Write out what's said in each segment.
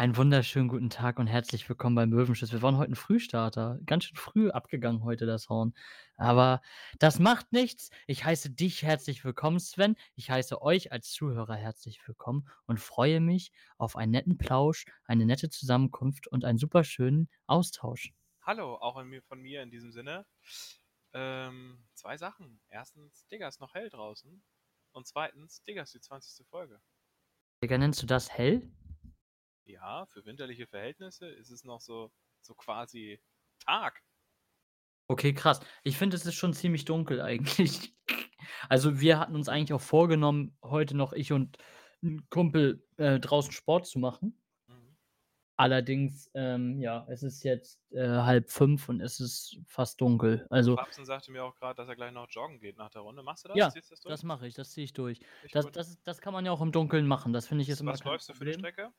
Einen wunderschönen guten Tag und herzlich willkommen beim Möwenschiss. Wir waren heute 'n Frühstarter. Ganz schön früh abgegangen heute das Horn. Aber das macht nichts. Ich heiße dich herzlich willkommen, Sven. Ich heiße euch als Zuhörer herzlich willkommen und freue mich auf einen netten Plausch, eine nette Zusammenkunft und einen super schönen Austausch. Hallo, auch von mir in diesem Sinne. Ähm, 2 Sachen. 1. Digga, ist noch hell draußen. Und 2. Digga, ist die 20. Folge. Digga, nennst du das hell? Ja, für winterliche Verhältnisse ist es noch so so quasi Tag. Okay, krass. Ich finde, es ist schon ziemlich dunkel eigentlich. Also, wir hatten uns eigentlich auch vorgenommen, heute noch ich und 'n Kumpel, äh, draußen Sport zu machen. Mhm. Allerdings, ähm, ja, es ist jetzt, äh, 4:30 und es ist fast dunkel. Also Babsen sagte mir auch grad, dass er gleich noch joggen geht nach der Runde. Machst du das? Ja, das das mache ich, das ziehe ich durch. Richtig Das das das kann man ja auch im Dunkeln machen. Das finde ich ist immer Was läufst du für Problem. Strecke?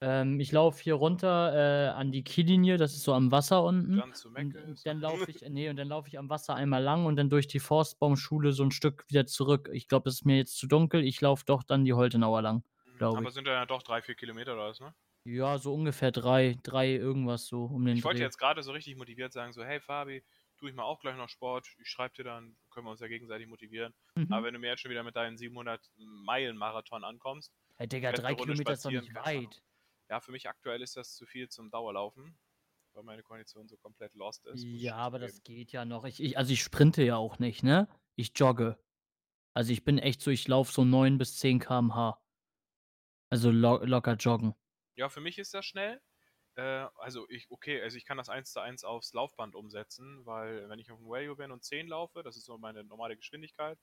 Ähm, ich laufe hier runter, äh, an die Kiellinie, das ist so am Wasser unten. Dann zu Und Meckes. dann laufe ich ne, und dann laufe ich am Wasser einmal lang und dann durch die Forstbaumschule so 'n Stück wieder zurück. Ich glaube, das ist mir jetzt zu dunkel. Ich laufe doch dann die Holtenauer lang, Mhm, aber ich. sind ja doch 3, 4 Kilometer oder was, ne? Ja, so ungefähr 3 3 irgendwas so um den Ich wollte Dreh. jetzt grade so richtig motiviert sagen, so: „Hey Fabi, du, ich mache auch gleich noch Sport. Ich schreibe dir dann, können wir uns ja gegenseitig motivieren.“ Aber Mhm. wenn du mir jetzt schon wieder mit deinen 700 Meilen-Marathon ankommst, Hey Digga, letzte 3 Runde Kilometer ist doch nicht weit. Ja, für mich aktuell ist das zu viel zum Dauerlaufen, weil meine Kondition so komplett lost ist, Ja, aber das geht ja noch. Ich ich also, ich sprinte ja auch nicht, ne? Ich jogge. Also, ich bin echt so ich laufe so 9 bis 10 km/h. Also, lo locker joggen. Ja, für mich ist das schnell. Äh, also, ich okay, also, ich kann das 1:1 aufs Laufband umsetzen, weil wenn ich auf'm Rallye bin und 10 laufe, das ist so meine normale Geschwindigkeit,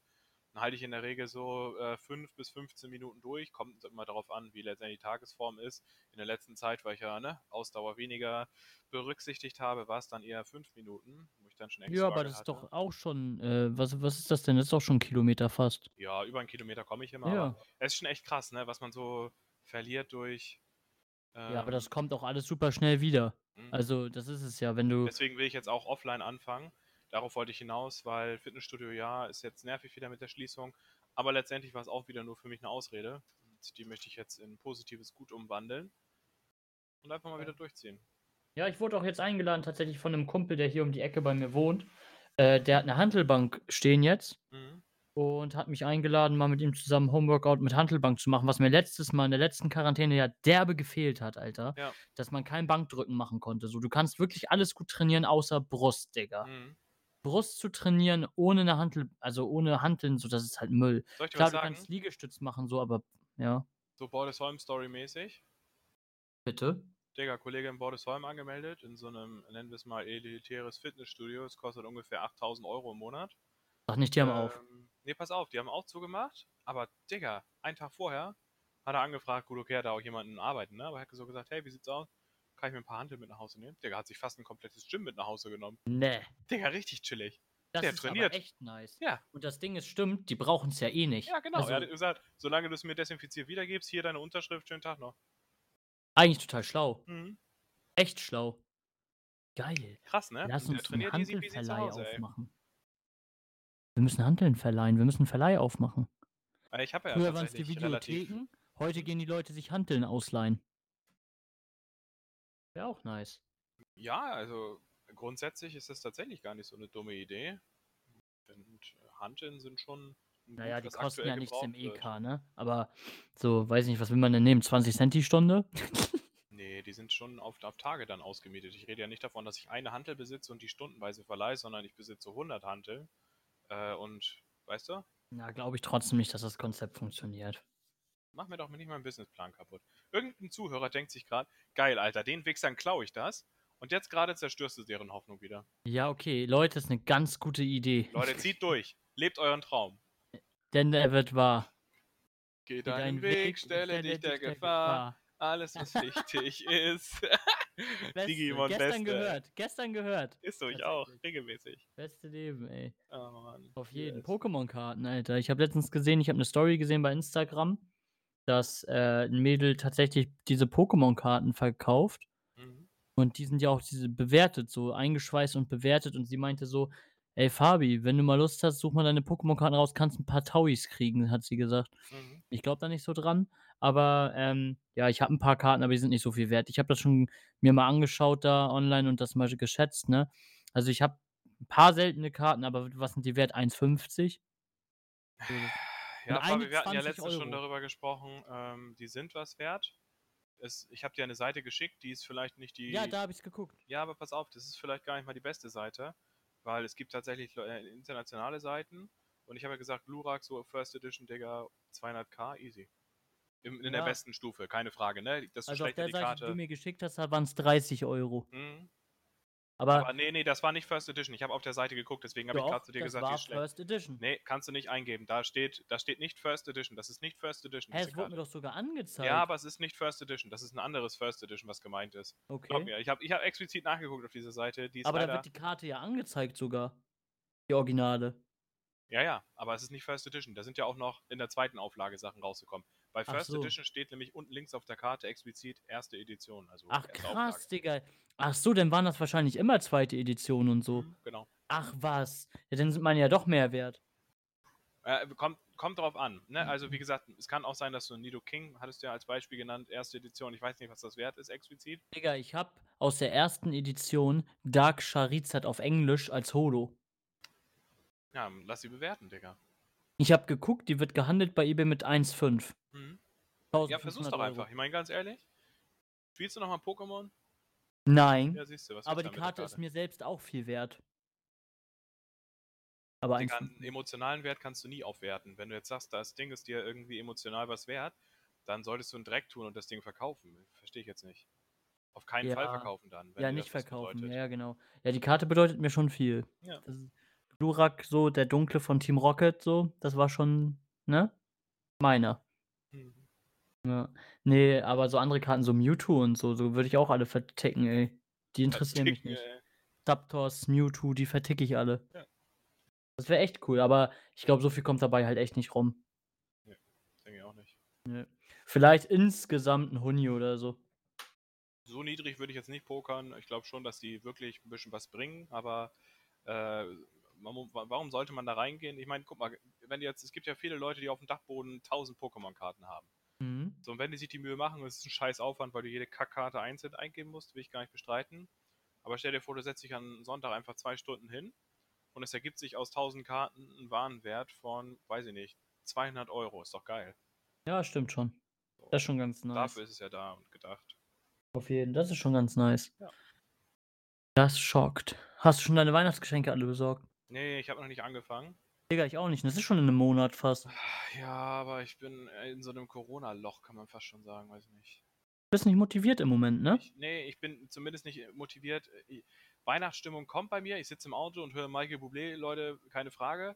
dann halte ich in der Regel so, äh, 5 bis 15 Minuten durch. Kommt immer darauf an, wie letztendlich die Tagesform ist. In der letzten Zeit, weil ich ja, ne, Ausdauer weniger berücksichtigt habe, war's dann eher 5 Minuten, wo ich dann schon echt Ja, aber das ist hatte. doch auch schon äh, was was ist das denn? Das ist doch schon 'n Kilometer fast. Ja, über 'n Kilometer komme ich immer, aber Ja. es ist schon echt krass, ne, was man so verliert durch, Ja, aber das ähm kommt auch alles super schnell wieder. Mhm. Also, das ist es ja, wenn du Deswegen will ich jetzt auch offline anfangen. Darauf wollte ich hinaus, weil Fitnessstudio, ja, ist jetzt nervig wieder mit der Schließung, aber letztendlich war's auch wieder nur für mich 'ne Ausrede und die möchte ich jetzt in positives Gut umwandeln und einfach mal wieder durchziehen. Ja, ich wurde auch jetzt eingeladen tatsächlich von 'nem Kumpel, der hier um die Ecke bei mir wohnt. Äh, der hat 'ne Hantelbank stehen jetzt Mhm. und hat mich eingeladen, mal mit ihm zusammen Homeworkout mit Hantelbank zu machen, was mir letztes Mal in der letzten Quarantäne ja derbe gefehlt hat, Alter, Ja. dass man kein Bankdrücken machen konnte. So, du kannst wirklich alles gut trainieren außer Brust, Digga. Mhm. Brust zu trainieren ohne 'ne Hantel also, ohne Hanteln, so, das ist halt Müll. Soll ich dir Klar, was du sagen? kannst Liegestütz machen so, aber ja. So Bordesholm-Story-mäßig. Bitte? Digga, Kollege in Bordesholm angemeldet in so 'nem, nennen wir's mal, elitäres Fitnessstudio. Es kostet ungefähr 8.000 € im Monat. Sag nicht, die haben auf. Ähm, ne, pass auf, die haben auch zugemacht, aber Digga, einen Tag vorher hat er angefragt gut, okay, er hat da auch jemanden arbeiten, ne, aber er hat so gesagt: „Hey, wie sieht's aus? Kann ich mir 'n paar Hanteln mit nach Hause nehmen?“ Digga, hat sich fast 'n komplettes Gym mit nach Hause genommen. Ne. Digga, richtig chillig. Das Der ist trainiert. aber echt nice. Ja. Und das Ding ist, stimmt, die brauchen's ja eh nicht. Ja, genau. Also Er hat gesagt: „Solange du's mir desinfiziert wiedergibst, hier deine Unterschrift, schönen Tag noch.“ Eigentlich total schlau. Mhm. Echt schlau. Geil. Krass, ne? Lass uns 'n trainiert easy peasy zu Hantelverleih Hause, ey. aufmachen. Wir müssen Hanteln verleihen. Wir müssen 'n Verleih aufmachen. Äh, ich habe ja Früher waren's die tatsächlich relativ Videotheken, heute gehen die Leute sich Hanteln ausleihen. Wäre auch nice. Ja, also, grundsätzlich ist das tatsächlich gar nicht so 'ne dumme Idee. Und Hanteln sind schon Gut, die was kosten ja nichts im gebraucht wird. EK, ne? Aber so, weiß nicht, was will man denn nehmen? 20 die Stunde? Ne, die sind schon auf auf Tage dann ausgemietet. Ich rede ja nicht davon, dass ich eine Hantel besitze und die stundenweise verleihe, sondern ich besitze 100 Hanteln. Äh, und weißt du? Na, glaube ich trotzdem nicht, dass das Konzept funktioniert. Mach mir doch mal nicht meinen Businessplan kaputt. Irgend 'n Zuhörer denkt sich grad: „Geil, Alter, den Wichsern klaue ich das.“ Und jetzt grade zerstörst du deren Hoffnung wieder. Ja, okay, Leute, ist 'ne ganz gute Idee. Leute, zieht durch. Lebt euren Traum. Denn er wird wahr. Geh deinen Weg, stelle dich der Gefahr. Alles, was wichtig ist. Beste. Digimon Gestern Beste. gehört, gestern gehört. Ist so, ich auch, regelmäßig. Beste Leben, ey. Oh Mann. Auf jeden. Yes. Pokémon-Karten, Alter. Ich habe letztens gesehen ich habe 'ne Story gesehen bei Instagram, dass, äh, 'n Mädel tatsächlich diese Pokémon-Karten verkauft. Mhm. Und die sind ja auch diese bewertet, so eingeschweißt und bewertet und sie meinte so, „Ey, Fabi, wenn du mal Lust hast, such mal deine Pokémon-Karten raus, kannst 'n paar Tauis kriegen“, hat sie gesagt. Mhm. Ich glaube da nicht so dran, aber, ähm, ja, ich habe 'n paar Karten, aber die sind nicht so viel wert. Ich habe das schon mir mal angeschaut da online und das mal geschätzt, ne? Also, ich habe 'n paar seltene Karten, aber was sind die wert? 1,50? Das Ja, Fabi, wir hatten ja 20 letztens schon Euro. darüber gesprochen, ähm, die sind was wert. Es ich habe dir eine Seite geschickt, die ist vielleicht nicht Ja, die da habe ich's geguckt. ja, aber pass auf, das ist vielleicht gar nicht mal die beste Seite, weil es gibt tatsächlich äh, internationale Seiten und ich habe ja gesagt, Glurak, so First Edition, Digga, 200k, easy. In der Ja. besten Stufe, keine Frage, ne? Desto Also, auf schlechter der die Seite, die du Karte mir geschickt hast, da waren's 30 Euro. Mhm. Aber Aber ne, ne, das war nicht First Edition. Ich habe auf der Seite geguckt, deswegen habe ich grad zu dir das gesagt, die war ist schlecht. First Edition. Ne, kannst du nicht eingeben. Da steht da steht nicht First Edition. Das ist nicht First Edition, Hä, es wurde mir doch sogar angezeigt. Ja, aber es ist nicht First Edition. Das ist 'n anderes First Edition, was gemeint ist. Glaub Okay. mir, ich habe ich habe explizit nachgeguckt auf dieser Seite, die Aber da wird die Karte ja angezeigt sogar. Die Originale. Ja, ja, aber es ist nicht First Edition. Da sind ja auch noch in der 2. Auflage Sachen rausgekommen. Bei First so. Edition steht nämlich unten links auf der Karte explizit 1. Edition, also Ach 1. Auflage. krass, Digga. Ach so, dann waren das wahrscheinlich immer 2. Edition und so. Mhm, genau. Ach was. Ja, dann sind meine ja doch mehr wert. Äh, kommt kommt drauf an, ne? Also, Mhm. wie gesagt, es kann auch sein, dass du 'n Nidoking hattest du ja als Beispiel genannt, 1. Edition. Ich weiß nicht, was das wert ist explizit. Digga, ich habe aus der 1. Edition Dark Charizard auf Englisch als Holo. Ja, lass sie bewerten, Digga. Ich habe geguckt, die wird gehandelt bei eBay mit 1,5. Mhm. Ja, versuch's 1.500 doch Euro. einfach. Ich meine ganz ehrlich, spielst du noch mal Pokémon? Nein, Ja, siehst du, was aber die der Karte ist Karte? mir selbst auch viel wert. Aber Digga, 1,5 'n emotionalen Wert kannst du nie aufwerten. Wenn du jetzt sagst, das Ding ist dir irgendwie emotional was wert, dann solltest du 'n Dreck tun und das Ding verkaufen. Verstehe ich jetzt nicht. Auf keinen Fall Ja. verkaufen dann, Ja, nicht verkaufen. bedeutet. Ja, genau. Ja, die Karte bedeutet mir schon viel. Ja. Das ist Glurak, so der Dunkle von Team Rocket, so, das war schon, ne, meiner. Mhm. Ja. Ne, aber so andere Karten, so Mewtwo und so, so würde ich auch alle verticken, ey. Die interessieren mich Verticken, nicht. ey. Zapdos, Mewtwo, die verticke ich alle. Ja. Das wäre echt cool, aber ich glaube, so viel kommt dabei halt echt nicht rum. Ne, denke ich auch nicht. Ne. Vielleicht insgesamt 'n Huni oder so. So niedrig würde ich jetzt nicht pokern. Ich glaube schon, dass die wirklich 'n bisschen was bringen, aber, äh, man warum sollte man da reingehen? Ich meine, guck mal, wenn jetzt es gibt ja viele Leute, die aufm Dachboden 1000 Pokémon-Karten haben. Mhm. So, und wenn die sich die Mühe machen, das ist 'n scheiß Aufwand, weil du jede Kackkarte einzeln eingeben musst, will ich gar nicht bestreiten. Aber stell dir vor, du setzt dich an Sonntag einfach 2 Stunden hin und es ergibt sich aus 1000 Karten 'n Warenwert von, weiß ich nicht, 200 €. Ist doch geil. Ja, stimmt schon. So, Das ist schon ganz nice. dafür ist es ja da und gedacht. Auf jeden das ist schon ganz nice. Ja. Das schockt. Hast du schon deine Weihnachtsgeschenke alle besorgt? Ne, ich habe noch nicht angefangen. Digga, ich auch nicht. Das ist schon in 'nem Monat fast. Ja, aber ich bin, äh, in so 'nem Corona-Loch, kann man fast schon sagen, weiß ich nicht. Bist nicht motiviert im Moment, ne? Ich ne, ich bin zumindest nicht, motiviert. Weihnachtsstimmung kommt bei mir. Ich sitze im Auto und höre Michael Bublé, Leute, keine Frage.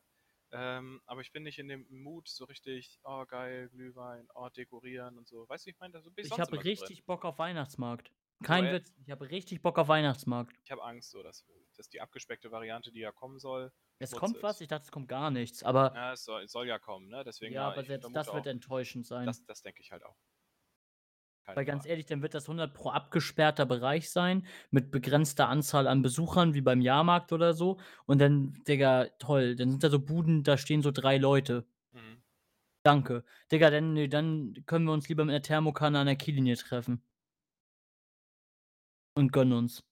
Ähm, aber ich bin nicht in dem Mood so richtig: „Oh geil, Glühwein, oh dekorieren und so.“ Weißt du, ich meine? Da so bin ich Ich habe so drin. richtig Bock auf Weihnachtsmarkt. Kein? Witz, ich habe richtig Bock auf Weihnachtsmarkt. Ich habe Angst so, dass dass die abgespeckte Variante, die ja kommen soll, Es kommt was, ist. ich dachte, es kommt gar nichts, aber Ja, es soll es soll ja kommen, ne? Deswegen, ja, ja, aber selbst das wird auch enttäuschend sein. das das denke ich halt auch. Keine Weil ganz Frage. ehrlich, dann wird das 100 pro abgesperrter Bereich sein mit begrenzter Anzahl an Besuchern wie beim Jahrmarkt oder so. Und dann, Digga, toll, dann sind da so Buden, da stehen so 3 Leute. Mhm. Danke. Digga, dann dann können wir uns lieber mit 'ner Thermokanne an der Kiellinie treffen. Und gönnen uns.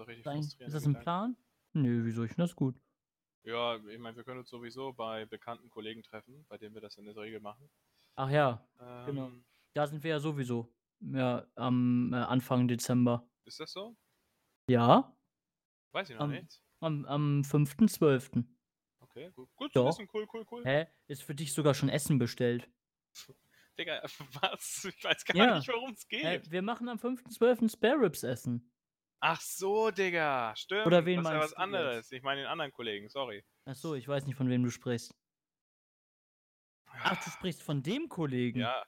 So richtig Nein, ist frustrierender das 'n Gedanke. Plan? Nö, wieso? Ich finde das gut. Ja, ich meine, wir können uns sowieso bei bekannten Kollegen treffen, bei denen wir das in der Regel machen. Ach ja, genau. Ähm Da sind wir ja sowieso, ja, am, äh, Anfang Dezember. Ist das so? Ja. Weiß ich noch Am nicht. am am 5.12. Okay, gut gut Doch. wissen. Cool, cool, cool. Hä? Ist für dich sogar schon Essen bestellt. Digga, was? Ich weiß gar Ja. nicht, worum's Hä, geht. wir machen am 5.12. Spare Ribs essen. Ach so, Digga, stimmt. Oder wen das ist ja meinst was du jetzt? anderes. Ich meine den anderen Kollegen, sorry. Ach so, ich weiß nicht, von wem du sprichst. Ach, du sprichst von dem Kollegen? Ja.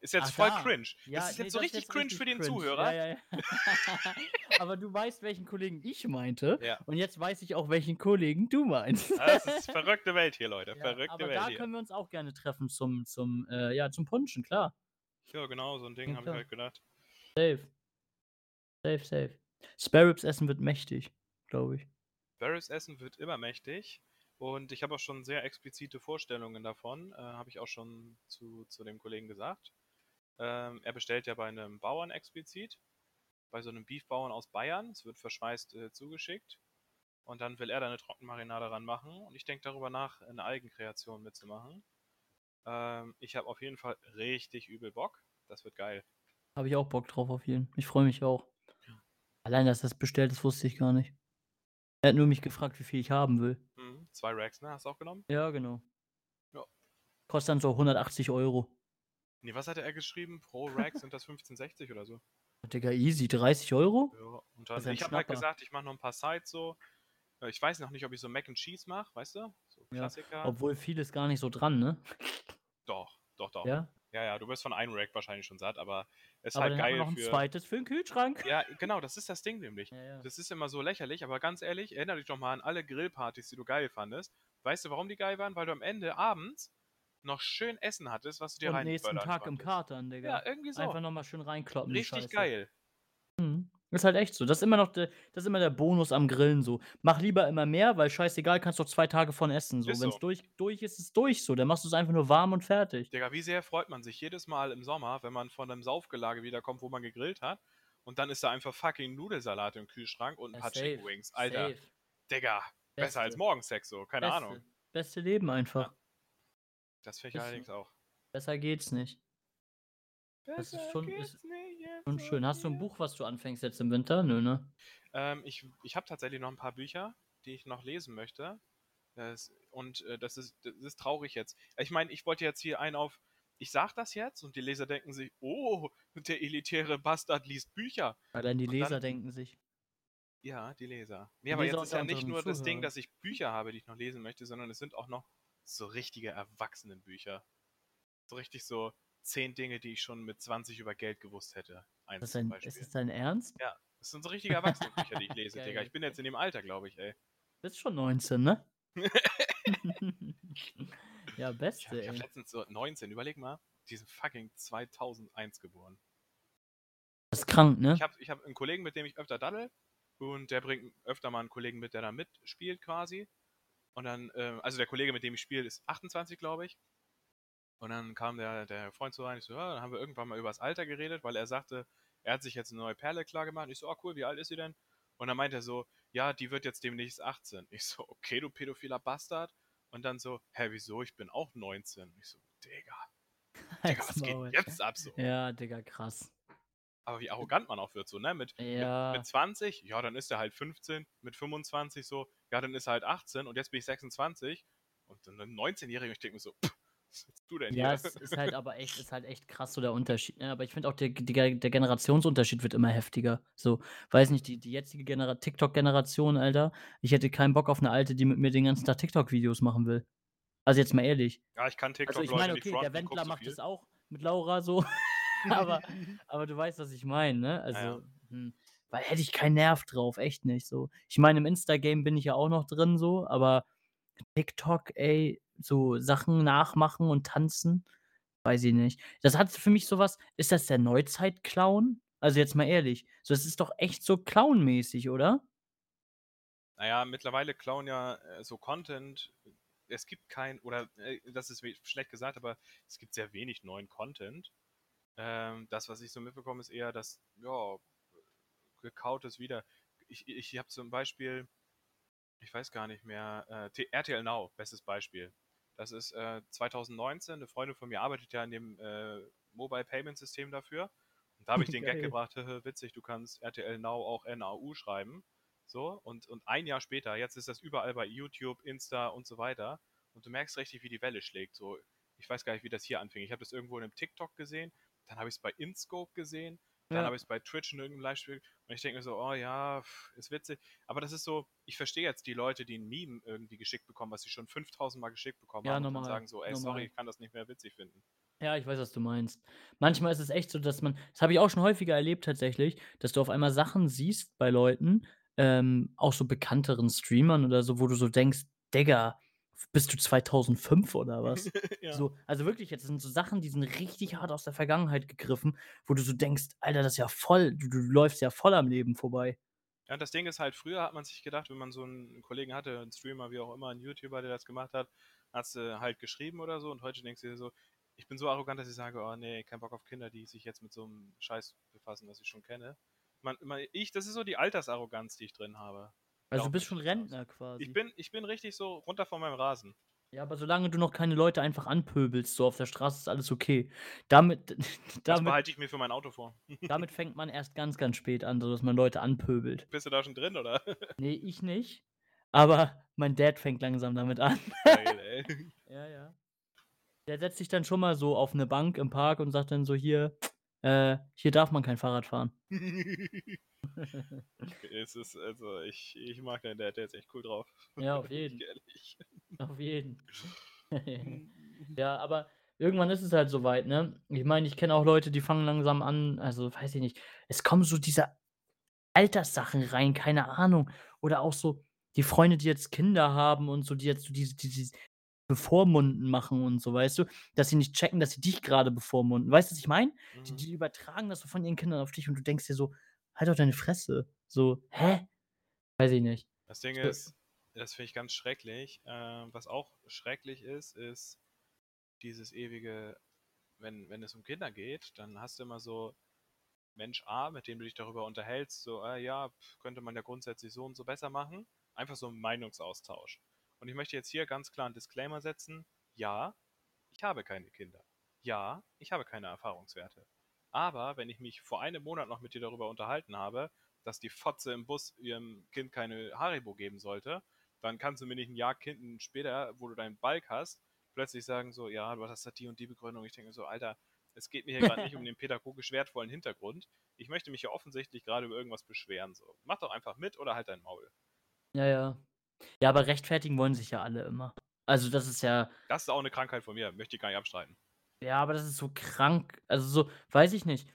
Ist jetzt Ach voll da. cringe. Ja, das ist ne, jetzt so richtig jetzt cringe richtig für den cringe. Zuhörer. Ja, ja, ja. Aber du weißt, welchen Kollegen ich meinte. Ja. Und jetzt weiß ich auch, welchen Kollegen du meinst. Das ist verrückte Welt hier, Leute. Verrückte aber Welt da hier. können wir uns auch gerne treffen zum zum, äh, ja, zum Punschen, klar. Ja, genau, so 'n Ding habe ich halt gedacht. Safe. Safe, safe. Spare Ribs essen wird mächtig, glaube ich. Barris essen wird immer mächtig. Und ich habe auch schon sehr explizite Vorstellungen davon, äh, habe ich auch schon zu, zu dem Kollegen gesagt. Ähm, er bestellt ja bei einem Bauern explizit, bei so einem Beefbauern aus Bayern. Es wird verschweißt äh, zugeschickt. Und dann will er da eine Trockenmarinade ranmachen. Und ich denke darüber nach, eine Eigenkreation mitzumachen. Ähm, ich habe auf jeden Fall richtig übel Bock. Das wird geil. Habe ich auch Bock drauf auf jeden. Ich freue mich auch. Allein, dass das bestellt ist, wusste ich gar nicht. Er hat nur mich gefragt, wie viel ich haben will. Mhm. Zwei Racks, ne? Hast du auch genommen? Ja, genau. Ja. Kostet dann so 180 Euro. Nee, was hatte er geschrieben? Pro Rack sind das 15,60 oder so. Digga, easy, 30 Euro? Ja, und dann, ein ich habe halt gesagt, ich mache noch ein paar Sides so. Äh, Ich weiß noch nicht, ob ich so Mac and Cheese mache, weißt du? So Ja, Klassiker. Obwohl vieles gar nicht so dran, ne? Doch, doch, doch. Ja. Ja, ja, du wirst von einem Rack wahrscheinlich schon satt, aber es ist Aber halt geil noch ein für. zweites für den Kühlschrank. Ja, genau, das ist das Ding nämlich. Ja, ja. Das ist immer so lächerlich, aber ganz ehrlich, erinnere dich doch mal an alle Grillpartys, die du geil fandest. Weißt du, warum die geil waren? Weil du am Ende abends noch schön Essen hattest, was du dir Und rein nächsten Tag im Katern, Digga. Ja, irgendwie so. Einfach nochmal schön reinkloppen. Richtig geil. Ist halt echt so. Das ist immer noch der, das ist immer der Bonus am Grillen so. Mach lieber immer mehr, weil scheißegal, kannst doch zwei Tage von essen. So. Ist Wenn es so. durch, durch ist, ist es durch so. Dann machst du es einfach nur warm und fertig. Digga, wie sehr freut man sich jedes Mal im Sommer, wenn man von einem Saufgelage wiederkommt, wo man gegrillt hat. Und dann ist da einfach fucking Nudelsalat im Kühlschrank und ein Ja, paar safe, Chicken Wings. Alter, Safe. Digga, besser als. Morgensex so, keine Beste. Ahnung. Beste Leben einfach. Das finde ich Ist so. allerdings auch. Besser geht's nicht. Das ist schon- ist Und schön. Hast du ein. Buch, was du anfängst jetzt im Winter? Nö, ne? Ähm, ich ich habe tatsächlich noch ein paar Bücher, die ich noch lesen möchte. Das, und äh, das, ist, das ist traurig jetzt. Ich meine, ich wollte jetzt hier einen auf. Ich sag das jetzt und die Leser denken sich, oh, der elitäre Bastard liest Bücher. Allein die Und dann- Leser denken sich. Ja, die Leser. Nee, aber Leser jetzt ist ja nicht nur das Ding, dass ich Bücher habe, die ich noch lesen möchte, sondern es sind auch noch so richtige Erwachsenenbücher. So richtig so zehn Dinge, die ich schon mit 20 über Geld gewusst hätte. Eins Ist das, zum dein, Beispiel. ist das dein Ernst? ja, das sind so richtige Erwachsenenbücher, die ich lese. Digga. Ich bin jetzt in dem Alter, glaube ich, ey. Bist schon 19, ne? ja, Ich beste, habe hab ey. letztens so 19, überleg mal, die sind fucking 2001 geboren. Das ist krank, ne? Ich habe ich hab einen Kollegen, mit dem ich öfter daddel und der bringt öfter mal einen Kollegen mit, der da mitspielt quasi. Und dann, ähm, also der Kollege, mit dem ich spiele, ist 28, glaube ich. Und dann kam der, der Freund so rein, ich so, ja, dann haben wir irgendwann mal über das Alter geredet, weil er sagte, er hat sich jetzt eine neue Perle klar gemacht. Ich so, ah cool, wie alt ist sie denn? Und dann meint er so, ja, die wird jetzt demnächst 18. Ich so, okay, du pädophiler Bastard. Und dann so, hä, wieso? Ich bin auch 19. Ich so, Digga, Digga, was geht jetzt ab so? Ja, Digga, krass. Aber wie arrogant man auch wird, so, ne? Mit, Ja. mit, mit 20, ja, dann ist er halt 15. Mit 25 so, ja, dann ist er halt 18. Und jetzt bin ich 26. Und dann ein 19-Jähriger, ich denke mir so, pff, was willst du denn Ja, hier? es ist halt aber echt, ist halt echt krass so der Unterschied. Ne? Aber ich finde auch, der, der, der Generationsunterschied wird immer heftiger. So, weiß nicht, die, die jetzige Genera TikTok-Generation, Alter, ich hätte keinen Bock auf eine alte, die mit mir den ganzen Tag TikTok-Videos machen will. Also jetzt mal ehrlich. ja, ich kann TikTok Also ich meine, okay, der Wendler macht es auch mit Laura so. aber, aber du weißt, was ich meine, ne? Also, Ja, ja. Hm, weil hätte ich keinen Nerv drauf, echt nicht so. Ich meine, im Insta-Game bin ich ja auch noch drin so, aber TikTok, ey, so Sachen nachmachen und tanzen, weiß ich nicht. Das hat für mich sowas, ist das der Neuzeit-Clown? Also jetzt mal ehrlich, so das ist doch echt so clownmäßig, oder? Naja, mittlerweile klauen ja äh, so Content. Es gibt kein, oder äh, das ist schlecht gesagt, aber es gibt sehr wenig neuen Content. Ähm, das, was ich so mitbekomme, ist eher das, ja, gekautes wieder. Ich, ich habe zum Beispiel, ich weiß gar nicht mehr, äh, RTL Now, bestes Beispiel. Das ist äh, 2019, eine Freundin von mir arbeitet ja in dem äh, Mobile Payment System dafür. Und da habe ich den Gag gebracht, "Haha, witzig, du kannst RTL Now auch NAU schreiben. So, und, und ein Jahr später, jetzt ist das überall bei YouTube, Insta und so weiter. Und du merkst richtig, wie die Welle schlägt. So, ich weiß gar nicht, wie das hier anfing. Ich habe das irgendwo in einem TikTok gesehen, dann habe ich es bei InScope gesehen, dann Ja. habe ich es bei Twitch in irgendeinem Livestream und ich denke mir so, oh ja, ist witzig. Aber das ist so, ich verstehe jetzt die Leute, die ein Meme irgendwie geschickt bekommen, was sie schon 5000 Mal geschickt bekommen Ja, haben und normal, dann sagen so, ey, normal. sorry, ich kann das nicht mehr witzig finden. Ja, ich weiß, was du meinst. Manchmal ist es echt so, dass man das habe ich auch schon häufiger erlebt tatsächlich, dass du auf einmal Sachen siehst bei Leuten, ähm, auch so bekannteren Streamern oder so, wo du so denkst: „Digga, bist du 2005 oder was?“ ja. So, also wirklich jetzt, sind so Sachen, die sind richtig hart aus der Vergangenheit gegriffen, wo du so denkst: „Alter, das ist ja voll du du läufst ja voll am Leben vorbei.“ Ja, das Ding ist halt, früher hat man sich gedacht, wenn man so einen Kollegen hatte, einen Streamer, wie auch immer, einen YouTuber, der das gemacht hat, hast du halt geschrieben oder so und heute denkst du dir so, ich bin so arrogant, dass ich sage, oh nee, kein Bock auf Kinder, die sich jetzt mit so einem Scheiß befassen, was ich schon kenne. Man, man, ich, das ist so die Altersarroganz, die ich drin habe. Also du Glaub bist schon nicht Rentner quasi. Ich bin, ich bin richtig so runter von meinem Rasen. Ja, aber solange du noch keine Leute einfach anpöbelst, so auf der Straße, ist alles okay. Damit Das damit behalte ich mir für mein Auto vor. damit fängt man erst ganz, ganz spät an, so dass man Leute anpöbelt. Bist du da schon drin, oder? Ne, ich nicht, aber mein Dad fängt langsam damit an. Geil, ey. Ja, ja. Der setzt sich dann schon mal so auf 'ne Bank im Park und sagt dann so: „Hier, äh, hier darf man kein Fahrrad fahren.“ es ist, also, ich, ich mag Dad, der ist echt cool drauf. Ja, auf jeden. Auf jeden. Ja, aber irgendwann ist es halt so weit, ne? Ich meine, ich kenne auch Leute, die fangen langsam an also, weiß ich nicht, es kommen so diese Alterssachen rein, keine Ahnung. Oder auch so die Freunde, die jetzt Kinder haben und so, die jetzt so diese dieses Bevormunden machen und so, weißt du? Dass sie nicht checken, dass sie dich grade bevormunden. Weißt du, was ich meine? Die Mhm. die übertragen das so von ihren Kindern auf dich und du denkst dir so: „Halt doch deine Fresse.“ So, hä? Weiß ich nicht. Das Ding ist, das finde ich ganz schrecklich. Ähm, was auch schrecklich ist, ist dieses ewige, wenn, wenn es um Kinder geht, dann hast du immer so Mensch A, mit dem du dich darüber unterhältst, so, ah ja, könnte man ja grundsätzlich so und so besser machen. Einfach so ein Meinungsaustausch. Und ich möchte jetzt hier ganz klar einen Disclaimer setzen. Ja, ich habe keine Kinder. Ja, ich habe keine Erfahrungswerte. Aber wenn ich mich vor einem Monat noch mit dir darüber unterhalten habe, dass die Fotze im Bus ihrem Kind keine Haribo geben sollte, dann kannst du mir nicht ein Jahr Kind später, wo du deinen Balk hast, plötzlich sagen so, ja, du hast da die und die Begründung. Ich denke mir so, Alter, es geht mir hier gerade nicht um den pädagogisch wertvollen Hintergrund. Ich möchte mich ja offensichtlich gerade über irgendwas beschweren. So. Mach doch einfach mit oder halt dein Maul. Ja, ja. Ja, aber rechtfertigen wollen sich ja alle immer. Also, das ist ja Das ist auch eine Krankheit von mir, möchte ich gar nicht abstreiten. Ja, aber das ist so krank. Also, so weiß ich nicht.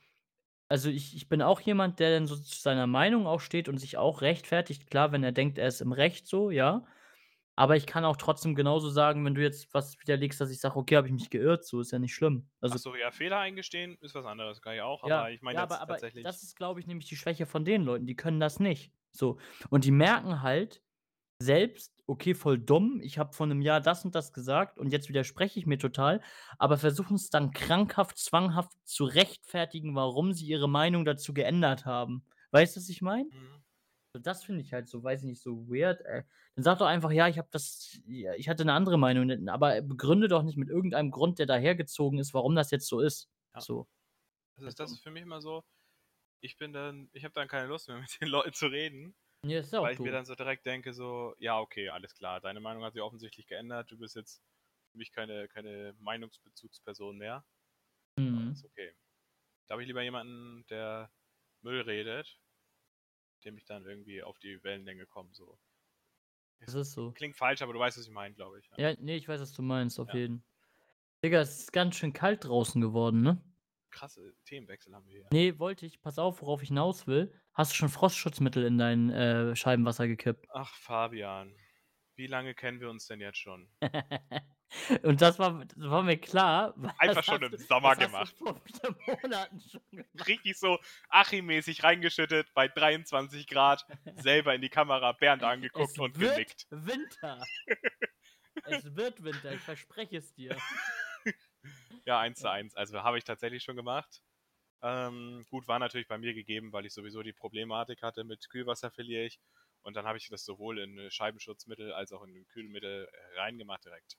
Also, ich ich bin auch jemand, der dann so zu seiner Meinung auch steht und sich auch rechtfertigt. Klar, wenn er denkt, er ist im Recht so, ja. Aber ich kann auch trotzdem genauso sagen, wenn du jetzt was widerlegst, dass ich sage: „Okay, habe ich mich geirrt“, so, ist ja nicht schlimm. Also Achso, ja, Fehler eingestehen ist was anderes, kann ich auch, Ja, aber ich meine ja, aber aber tatsächlich. das ist, glaube ich, nämlich die Schwäche von den Leuten, die können das nicht. So. Und die merken halt selbst: „Okay, voll dumm, ich habe vor 'nem Jahr das und das gesagt und jetzt widerspreche ich mir total“, aber versuchen's dann krankhaft, zwanghaft zu rechtfertigen, warum sie ihre Meinung dazu geändert haben. Weißt du, was ich meine? Mhm. Das finde ich halt so, weiß ich nicht, so weird, ey. Dann sag doch einfach: „Ja, ich habe das ja, ich hatte 'ne andere Meinung“, aber begründe doch nicht mit irgendeinem Grund, der dahergezogen ist, warum das jetzt so ist. Ja. So. Das ist, das für mich immer so, ich bin dann, ich habe dann keine Lust mehr mit den Leuten zu reden, Ja, ist ja auch weil ich mir doof. dann so direkt denke, so, ja, okay, alles klar, deine Meinung hat sich offensichtlich geändert, du bist jetzt für mich keine, keine Meinungsbezugsperson mehr. Ja, Mhm. ist okay. Da habe ich lieber jemanden, der Müll redet, dem ich dann irgendwie auf die Wellenlänge komme. So. Das ist so. Klingt falsch, aber du weißt, was ich meine, glaube ich. Ja, ne, ich weiß, was du meinst, auf Ja. jeden. Digga, es ist ganz schön kalt draußen geworden, ne? Krasse Themenwechsel haben wir hier. Ne, wollte ich. Pass auf, worauf ich hinaus will. Hast du schon Frostschutzmittel in dein, äh, Scheibenwasser gekippt? Ach, Fabian, wie lange kennen wir uns denn jetzt schon? Und das war das war mir klar, Einfach schon im du Sommer das gemacht. Du vor 4 Monaten schon gemacht. Richtig so Achim-mäßig reingeschüttet, bei 23 Grad, selber in die Kamera, Bernd angeguckt Es und wird genickt. Winter. es wird Winter, ich verspreche es dir. Ja, eins zu eins. Also habe ich tatsächlich schon gemacht. Ähm, gut, war natürlich bei mir gegeben, weil ich sowieso die Problematik hatte mit Kühlwasser verliere ich. Und dann habe ich das sowohl in äh, Scheibenschutzmittel als auch in Kühlmittel äh, reingemacht direkt.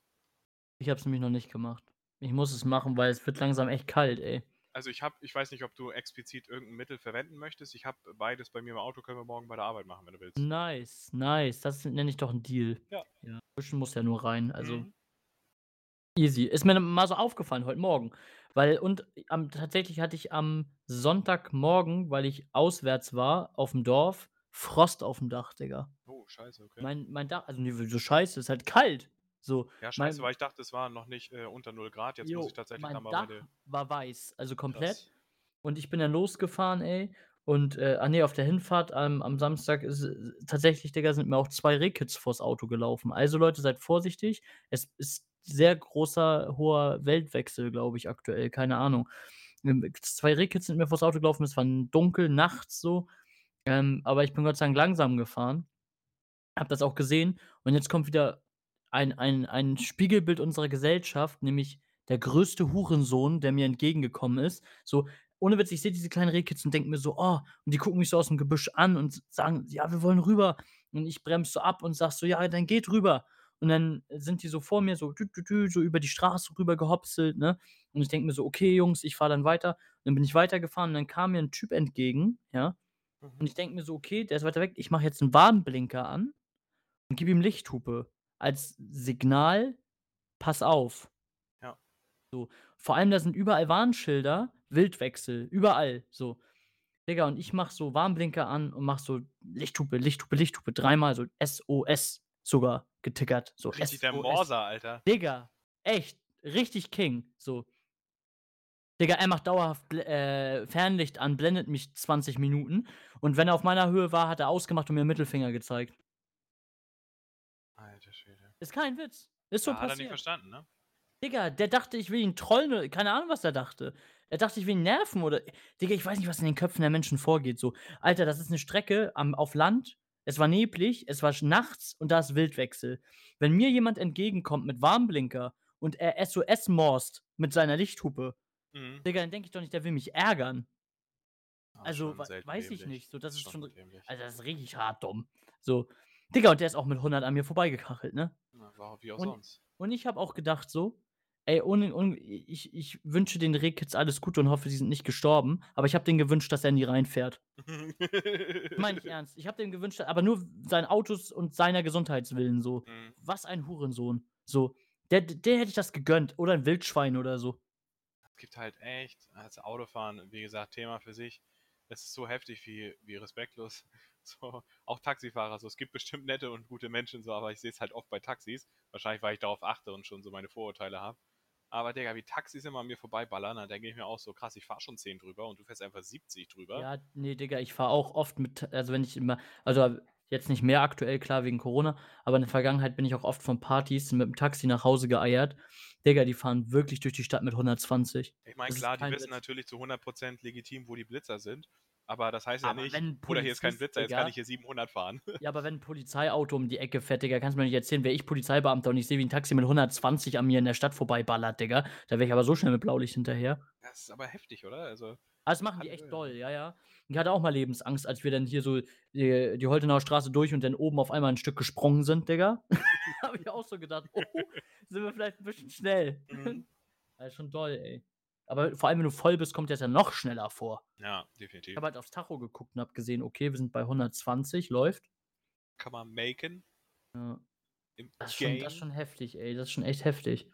Ich habe es nämlich noch nicht gemacht. Ich muss es machen, weil es wird langsam echt kalt, ey. Also ich habe, ich weiß nicht, ob du explizit irgendein Mittel verwenden möchtest. Ich habe beides bei mir im Auto, können wir morgen bei der Arbeit machen, wenn du willst. Nice, nice. Das nenne ich doch 'n Deal. Ja. Ja, Bisschen muss ja nur rein, also Mhm. Easy. Ist mir mal so aufgefallen heute Morgen, weil und am tatsächlich hatte ich am Sonntagmorgen, weil ich auswärts war aufm Dorf, Frost aufm Dach, Digga. Oh, scheiße, okay. Mein mein Dach also ne, wieso scheiße, ist halt kalt. So, Ja, scheiße, mein weil ich dachte, es war noch nicht äh, unter 0 Grad. Jetzt muss Jo, ich tatsächlich mein da mal Dach meine. war weiß, also komplett. Krass. Und ich bin dann losgefahren, ey. Und, äh, ah ne, auf der Hinfahrt am am Samstag ist äh, tatsächlich, Digga, sind mir auch 2 Rehkitz vors Auto gelaufen. Also, Leute, seid vorsichtig. Es ist sehr großer, hoher Weltwechsel, glaube ich, aktuell, keine Ahnung. Ähm, 2 Rehkitz sind mir vors Auto gelaufen, es war dunkel nachts so. Ähm, aber ich bin Gott sei Dank langsam gefahren, habe das auch gesehen und jetzt kommt wieder ein ein ein Spiegelbild unserer Gesellschaft, nämlich der größte Hurensohn, der mir entgegengekommen ist. So, ohne Witz, ich sehe diese kleinen Rehkids und denke mir so: „Oh“ und die gucken mich so aus'm Gebüsch an und sagen: „Ja, wir wollen rüber.“ Und ich bremse so ab und sage so: „Ja, dann geht rüber.“ Und dann sind die so vor mir so dü dü dü so über die Straße rüber gehopselt, ne? Und ich denke mir so: „Okay, Jungs, ich fahre dann weiter.“ Dann bin ich weitergefahren und dann kam mir 'n Typ entgegen, ja? Und Mhm. ich denke mir so: „Okay, der ist weiter weg. Ich mache jetzt 'n Warnblinker an und gebe ihm Lichthupe als Signal: „Pass auf.“ Ja. So, vor allem, da sind überall Warnschilder, Wildwechsel, überall, so. Digga, und ich mache so Warnblinker an und mache so Lichthupe, Lichthupe, Lichthupe, dreimal so SOS sogar getickert, so Richtig der. Morser, Alter. Digga, echt, richtig King, so. Digga, er macht dauerhaft äh, Fernlicht an, blendet mich 20 Minuten und wenn er auf meiner Höhe war, hat er ausgemacht und mir Mittelfinger gezeigt. Alter Schwede. Ist kein Witz. Ist so Ja, hat er nicht passiert. verstanden, ne? Digga, der dachte, ich will ihn trollen keine Ahnung, was der dachte. Er dachte, ich will ihn nerven oder Digga, ich weiß nicht, was in den Köpfen der Menschen vorgeht, so. Alter, das ist 'ne Strecke am auf Land. Es war neblig, es war nachts und da ist Wildwechsel. Wenn mir jemand entgegenkommt mit Warnblinker und er SOS morst mit seiner Lichthupe, Mhm. Digga, dann denke ich doch nicht, der will mich ärgern. Ah, Also, weiß ich dämlich. nicht. So, das ist Schon schon dämlich. also, das ist richtig hart dumm. So. Digga, und der ist auch mit 100 an mir vorbeigekachelt, ne? Na, war wie auch Und sonst. und ich habe auch gedacht so: „Ey, ohne i ich ich wünsche den Rehkids alles Gute und hoffe, sie sind nicht gestorben“, aber ich habe denen gewünscht, dass er nie reinfährt. Meine ich ernst. Ich habe dem gewünscht, aber nur seinen Autos und seiner Gesundheits willen so. Mhm. Was ein Hurensohn. So. Der dem hätte ich das gegönnt oder 'n Wildschwein oder so. Es gibt halt echt als Autofahren, wie gesagt, Thema für sich. Es ist so heftig, wie wie respektlos so auch Taxifahrer so. Es gibt bestimmt nette und gute Menschen so, aber ich sehe es halt oft bei Taxis. Wahrscheinlich, weil ich darauf achte und schon so meine Vorurteile habe. Aber Digga, wie Taxis immer an mir vorbeiballern, dann denke ich mir auch so: „Krass, ich fahre schon 10 drüber und du fährst einfach 70 drüber.“ Ja, ne, Digga, ich fahre auch oft mit also, wenn ich immer also, jetzt nicht mehr aktuell, klar, wegen Corona, aber in der Vergangenheit bin ich auch oft von Partys mit'm Taxi nach Hause geeiert. Digga, die fahren wirklich durch die Stadt mit 120. Ich meine, klar, die wissen Witz. natürlich zu 100 % legitim, wo die Blitzer sind, aber das heißt ja Aber nicht: wenn 'n „Bruder, hier ist kein Blitzer, jetzt kann ich hier 700 fahren.“ Ja, aber wenn 'n Polizeiauto um die Ecke fährt, Digga, kannst du mir nicht erzählen, wäre ich Polizeibeamter und ich sehe, wie 'n Taxi mit 120 an mir in der Stadt vorbeiballert, Digga. Da wäre ich aber so schnell mit Blaulicht hinterher. Das ist aber heftig, oder? Also, Ah, das machen die echt Halleluja. doll, ja, ja. Ich hatte auch mal Lebensangst, als wir dann hier so die die Holtenauer Straße durch und dann oben auf einmal 'n Stück gesprungen sind, Digga. Habe ich auch so gedacht: „Oh, sind wir vielleicht 'n bisschen schnell?“ Mhm. Ja, ist schon doll, ey. Aber vor allem, wenn du voll bist, kommt das ja noch schneller vor. Ja, Ich definitiv. habe halt aufs Tacho geguckt und habe gesehen: „Okay, wir sind bei 120, läuft.“ Kann man maken Ja. Das ist schon das ist schon heftig, ey. Das ist schon echt heftig.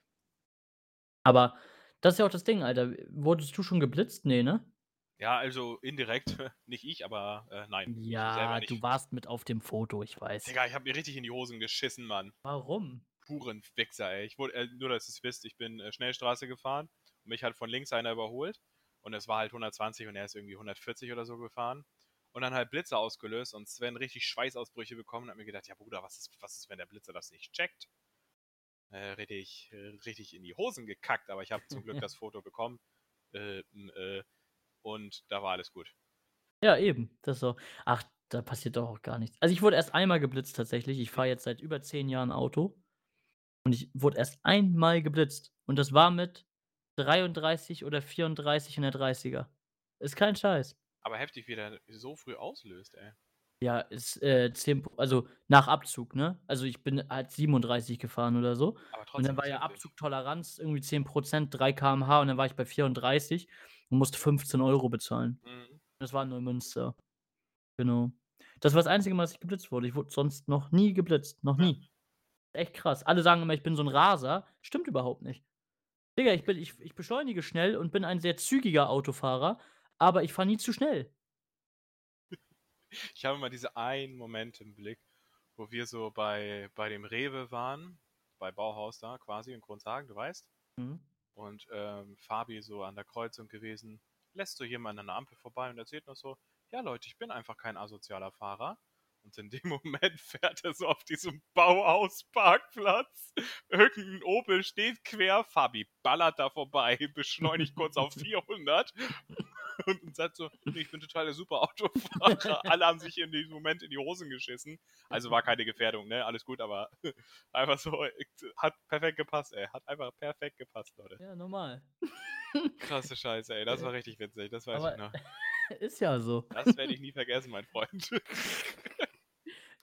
Aber das ist ja auch das Ding, Alter. Wurdest du schon geblitzt? Ne, ne? Ja, also indirekt, nicht ich, aber, äh, nein, ich Ja, du warst mit auf dem Foto, ich weiß. Digga, ich habe mir richtig in die Hosen geschissen, Mann. Warum? Puren Wichser, ey. Ich wurde äh, nur, dass ihr's wisst, ich bin, äh, Schnellstraße gefahren und mich hat von links einer überholt und es war halt 120 und er ist irgendwie 140 oder so gefahren und dann halt Blitzer ausgelöst und Sven richtig Schweißausbrüche bekommen und hat mir gedacht: „Ja Bruder, was ist was ist, wenn der Blitzer das nicht checkt?“ Äh, richtig äh, richtig in die Hosen gekackt, aber ich habe zum Glück das Foto bekommen. Äh, äh, und da war alles gut. Ja, eben. Das so. Ach, da passiert doch auch gar nichts. Also, ich wurde erst einmal geblitzt tatsächlich. Ich fahre Mhm. jetzt seit über 10 Jahren Auto und ich wurde erst einmal geblitzt und das war mit 33 oder 34 in der 30er. Ist kein Scheiß. Aber heftig, wie der so früh auslöst, ey. Ja, ist, äh, 10 P also, nach Abzug, ne? Also, ich bin halt 37 gefahren oder so Aber und dann war ja. Abzugtoleranz irgendwie 10 %, 3 km/h und dann war ich bei 34 und musste 15 € bezahlen. Mhm. Das war in Neumünster. Genau. Das war das einzige Mal, dass ich geblitzt wurde. Ich wurde sonst noch nie geblitzt, noch Ja. nie. Echt krass. Alle sagen immer, ich bin so 'n Raser. Stimmt überhaupt nicht. Digga, ich bin ich ich beschleunige schnell und bin ein sehr zügiger Autofahrer, aber ich fahre nie zu schnell. Ich habe immer diese einen Moment im Blick, wo wir so bei bei dem Rewe waren, bei Bauhaus da quasi in Kronshagen, du weißt? Mhm. Und, ähm, Fabi so an der Kreuzung gewesen, lässt so jemanden an der Ampel vorbei und erzählt noch so: „Ja Leute, ich bin einfach kein asozialer Fahrer.“ Und in dem Moment fährt er so auf diesem Bauhaus-Parkplatz. Irgend 'n Opel steht quer, Fabi ballert da vorbei, beschleunigt kurz auf 400 und, sagt so, ich bin total der super Autofahrer. Alle haben sich in diesem Moment in die Hosen geschissen. Also war keine Gefährdung, ne? Alles gut, aber einfach so, hat perfekt gepasst, ey. Hat einfach perfekt gepasst, Leute. Ja, normal. Krasse Scheiße, ey. Das war richtig witzig, das weiß Aber- ich noch. Ist ja so. Das werde ich nie vergessen, mein Freund.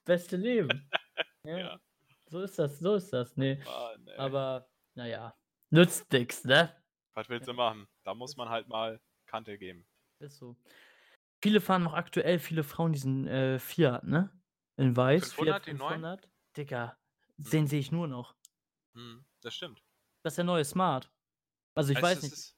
Beste Leben. Ja, Ja. So ist das, so ist das. Nee. Mann. Aber, naja. Nützt nix, ne? Was willst du machen? Da muss man halt mal Kante geben. Ist so. Viele fahren noch aktuell, viele Frauen diesen äh, Fiat, ne? In weiß. 500, Fiat den neuen? 500. Digga, den sehe ich nur noch. Hm, das stimmt. Das ist der neue Smart. Also ich Also weiß es nicht.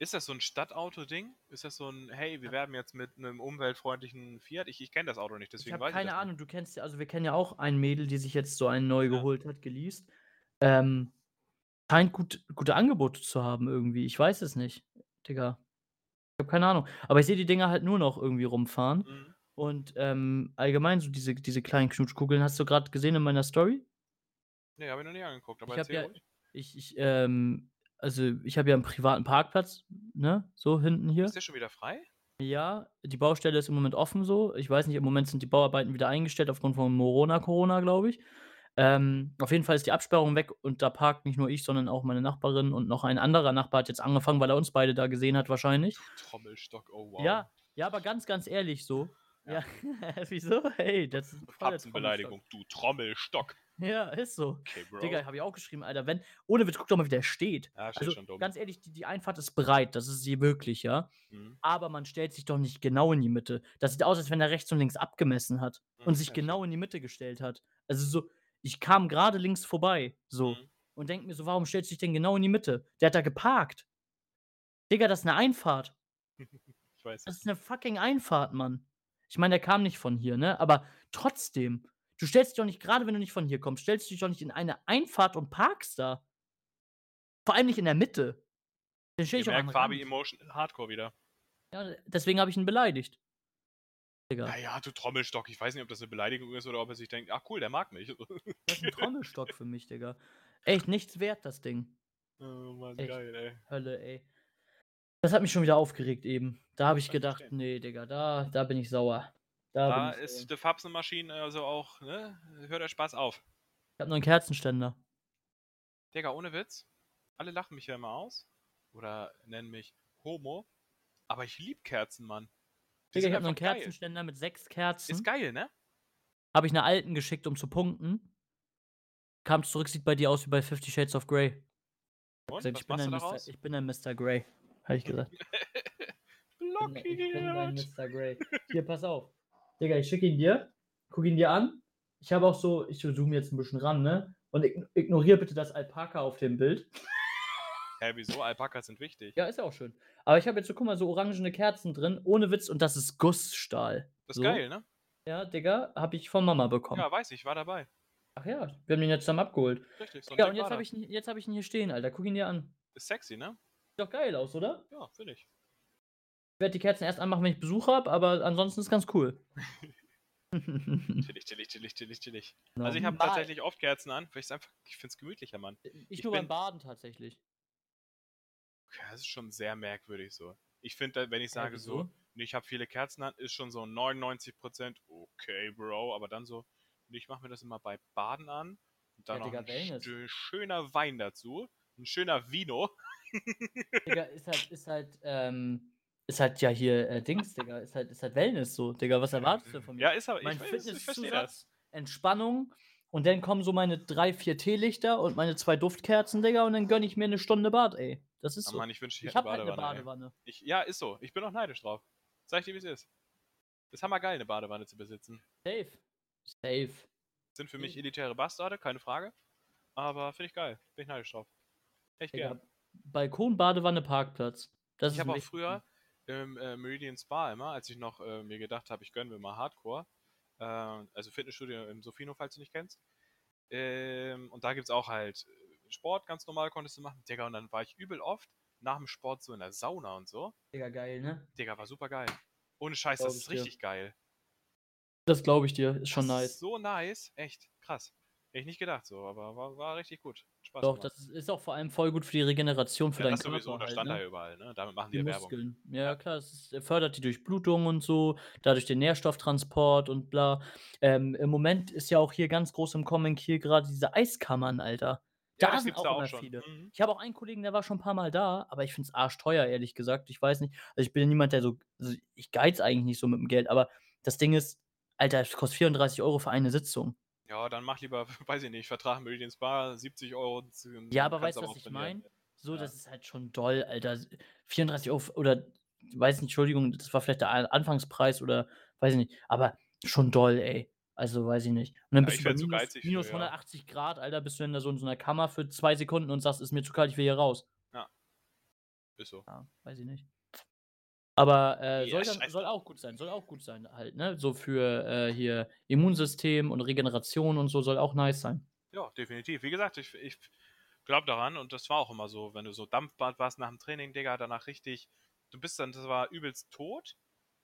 Ist, das so ein Stadtauto-Ding? Ist das so ein, hey, wir werben jetzt mit einem umweltfreundlichen Fiat? Ich, ich kenne das Auto nicht, Ich deswegen habe weiß keine ich das Ahnung, du kennst ja, also wir kennen ja auch ein Mädel, die sich jetzt so einen neu Ja. geholt hat, geleast. Ähm, scheint gut, gute Angebote zu haben irgendwie. Ich weiß es nicht, Digga. Ich habe keine Ahnung. Aber ich sehe die Dinger halt nur noch irgendwie rumfahren. nicht. Mhm. Und ähm, allgemein so diese, diese kleinen Knutschkugeln, hast du gerade gesehen in meiner Story? Nee, habe ich noch nie angeguckt, aber Ich habe erzähl ja, ruhig. ich, ich, ähm, also ich habe ja einen privaten Parkplatz, ne? So hinten hier. Ist der schon wieder frei? Ja, die Baustelle ist im Moment offen so. Ich weiß nicht, im Moment sind die Bauarbeiten wieder eingestellt aufgrund von Corona, Corona, glaube ich. Ähm, auf jeden Fall ist die Absperrung weg und da parkt nicht nur ich, sondern auch meine Nachbarin und noch ein anderer Nachbar hat jetzt angefangen, weil er uns beide da gesehen hat wahrscheinlich. Trommelstock, oh wow. Ja, ja, aber ganz, ganz ehrlich so. Ja, wieso? Hey, das ist voll der Fratzenbeleidigung, du Trommelstock. Ja, ist so. Okay, Bro. Digga, habe ich auch geschrieben, Alter. Wenn, ohne Witz, guck doch mal, wie der steht. ja, steht Also, schon dumm. ganz ehrlich, die, die Einfahrt ist breit, das ist sie wirklich, ja. Mhm. aber man stellt sich doch nicht genau in die Mitte. Das sieht aus, als wenn er rechts und links abgemessen hat und Mhm, sich ja, genau in die Mitte gestellt hat. Also so, ich kam gerade links vorbei, so, Mhm. und denk mir so, warum stellst du dich denn genau in die Mitte? Der hat da geparkt. Digga, das ist eine Einfahrt. Ich weiß Das ist eine fucking Einfahrt, Mann. Ich meine, der kam nicht von hier, ne? Aber trotzdem, du stellst dich doch nicht, gerade wenn du nicht von hier kommst, stellst du dich doch nicht in eine Einfahrt und parkst da. Vor allem nicht in der Mitte. Dann stell ich doch merkt Fabi. Emotion Hardcore wieder. Ja, deswegen habe ich ihn beleidigt. Digga. Naja, du Trommelstock. Ich weiß nicht, ob das eine Beleidigung ist oder ob er sich denkt, ach cool, der mag mich. Das ist ein Trommelstock für mich, Digga. Echt nichts wert, das Ding. oh Mann, Echt. geil, ey. Hölle, ey. Das hat mich schon wieder aufgeregt eben. Da habe ich gedacht, nee, Digga, da, da bin ich sauer. Da, Da bin ich sauer. ist die Fapsenmaschine also auch, ne? Hört der Spaß auf. Ich habe noch einen Kerzenständer. Digga, ohne Witz. Alle lachen mich ja immer aus. Oder nennen mich Homo. Aber ich lieb Kerzen, Mann. Die Digga, ich habe noch einen geil. Kerzenständer mit sechs Kerzen. Ist geil, ne? Habe ich einer alten geschickt, um zu punkten. Kam zurück, sieht bei dir aus wie bei Fifty Shades of Grey. Und, ich, bin ein Mr., daraus? ich bin ein Mr. Grey. Habe ich gesagt. Ich bin, ich bin ein. Mr. Grey. Hier, pass auf. Digga, ich schicke ihn dir. Guck ihn dir an. Ich habe auch so, ich zoome jetzt ein bisschen ran, ne? Und ign- ignoriere bitte das Alpaka auf dem Bild. Hä, wieso? Alpakas sind wichtig. Ja, ist ja auch schön. Aber ich habe jetzt so, guck mal, so orangene Kerzen drin, ohne Witz, und das ist Gussstahl. Das ist so. geil, ne? Ja, Digga, habe ich von Mama bekommen. Ja, weiß ich, war dabei. Ach ja, wir haben den jetzt zusammen abgeholt. Richtig, so Ja, und jetzt habe ich, ihn- jetzt hab ich ihn hier stehen, Alter. Guck ihn dir an. Ist sexy, ne? Sieht doch geil aus, oder? Ja, finde ich. Ich werde die Kerzen erst anmachen, wenn ich Besuch habe, aber ansonsten ist ganz cool. Chillig, chillig, chillig, chillig, chillig. Also ich habe tatsächlich oft Kerzen an, weil ich einfach, ich finde es gemütlicher, Mann. Ich, ich nur bin- beim Baden tatsächlich. Okay, das ist schon sehr merkwürdig so. Ich finde, wenn ich sage Hä, so, nee, ich habe viele Kerzen an, ist schon so 99% okay, Bro, aber dann so, nee, ich mache mir das immer bei Baden an und dann Ja, noch Digga, ein sch- schöner Wein dazu, ein schöner Vino. Digga, ist halt, ist halt, ähm, ist halt ja hier äh, Dings, Digga. Ist halt, ist halt Wellness so. Digga, was erwartest du von mir? Ja, ist aber, mein das. Fitnesszusatz, Entspannung und dann kommen so meine drei, vier Teelichter und meine zwei Duftkerzen, Digga, und dann gönne ich mir eine Stunde Bad, ey. Das ist Oh so. Mann, ich wünsche, ich ich hätte hab halt eine Badewanne. Badewanne. Ich, ja, ist so. Ich bin auch neidisch drauf. Sag ich dir, wie es ist. Ist hammergeil, eine Badewanne zu besitzen. Safe. Safe. Sind für mich elitäre Bastarde, keine Frage. Aber finde ich geil. Bin ich neidisch drauf. Echt Digga, gern. Balkon, Badewanne, Parkplatz. Das Ich habe auch früher im äh, Meridian Spa immer, als ich noch äh, mir gedacht habe, ich gönne mir mal Hardcore, äh, also Fitnessstudio im Sofino, falls du nicht kennst. Ähm, und da gibt es auch halt äh, Sport, ganz normal konntest du machen. Digga, und dann war ich übel oft nach dem Sport so in der Sauna und so. Digga, geil, ne? Digga, war super geil. Ohne Scheiß, das ist dir. richtig geil. Das glaube ich dir. Ist schon das nice. Ist so nice, echt krass. Hätte ich nicht gedacht so, aber war, war richtig gut. Spaß Doch, gemacht. das ist ist auch vor allem voll gut für die Regeneration für Ja, deinen das sowieso, Körper das halt, stand ne? ja überall, ne? Damit machen die Die ja Werbung. Muskeln. Ja, Ja. klar, es fördert die Durchblutung und so, dadurch den Nährstofftransport und bla. Ähm, im Moment ist ja auch hier ganz groß im Kommen hier grade diese Eiskammern, Alter. Ja, Da das sind auch da auch immer schon. viele. Mhm. Ich habe auch einen Kollegen, der war schon 'n paar Mal da, aber ich finde es arschteuer, ehrlich gesagt. Ich weiß nicht also, ich bin ja niemand, der so also, ich geiz eigentlich nicht so mit'm Geld, aber das Ding ist, Alter, es kostet 34 € für eine Sitzung. Ja, dann mach lieber, weiß ich nicht, Vertrag Meridian Spa, 70 €, z Ja, aber weißt du, was ich meine? So, Ja. das ist halt schon doll, Alter. S 34 € f oder weiß nicht, Entschuldigung, das war vielleicht der Anfangspreis oder weiß ich nicht, aber schon doll, ey. Also, weiß ich nicht. Und dann Ja, bist du bei minus geizig minus ja. 180 Grad, Alter, bist du in so in so 'ner Kammer für 2 Sekunden und sagst: „Ist mir zu kalt, ich will hier raus.“ Ist so. Ja, weiß ich nicht. Aber, äh, Ja, soll dann scheiß soll drauf. auch gut sein soll auch gut sein halt, ne? So für, äh, hier Immunsystem und Regeneration und so soll auch nice sein. Ja, definitiv. Wie gesagt, ich ich glaube daran und das war auch immer so, wenn du so Dampfbad warst nach'm Training, Digga, danach richtig du bist dann zwar übelst tot,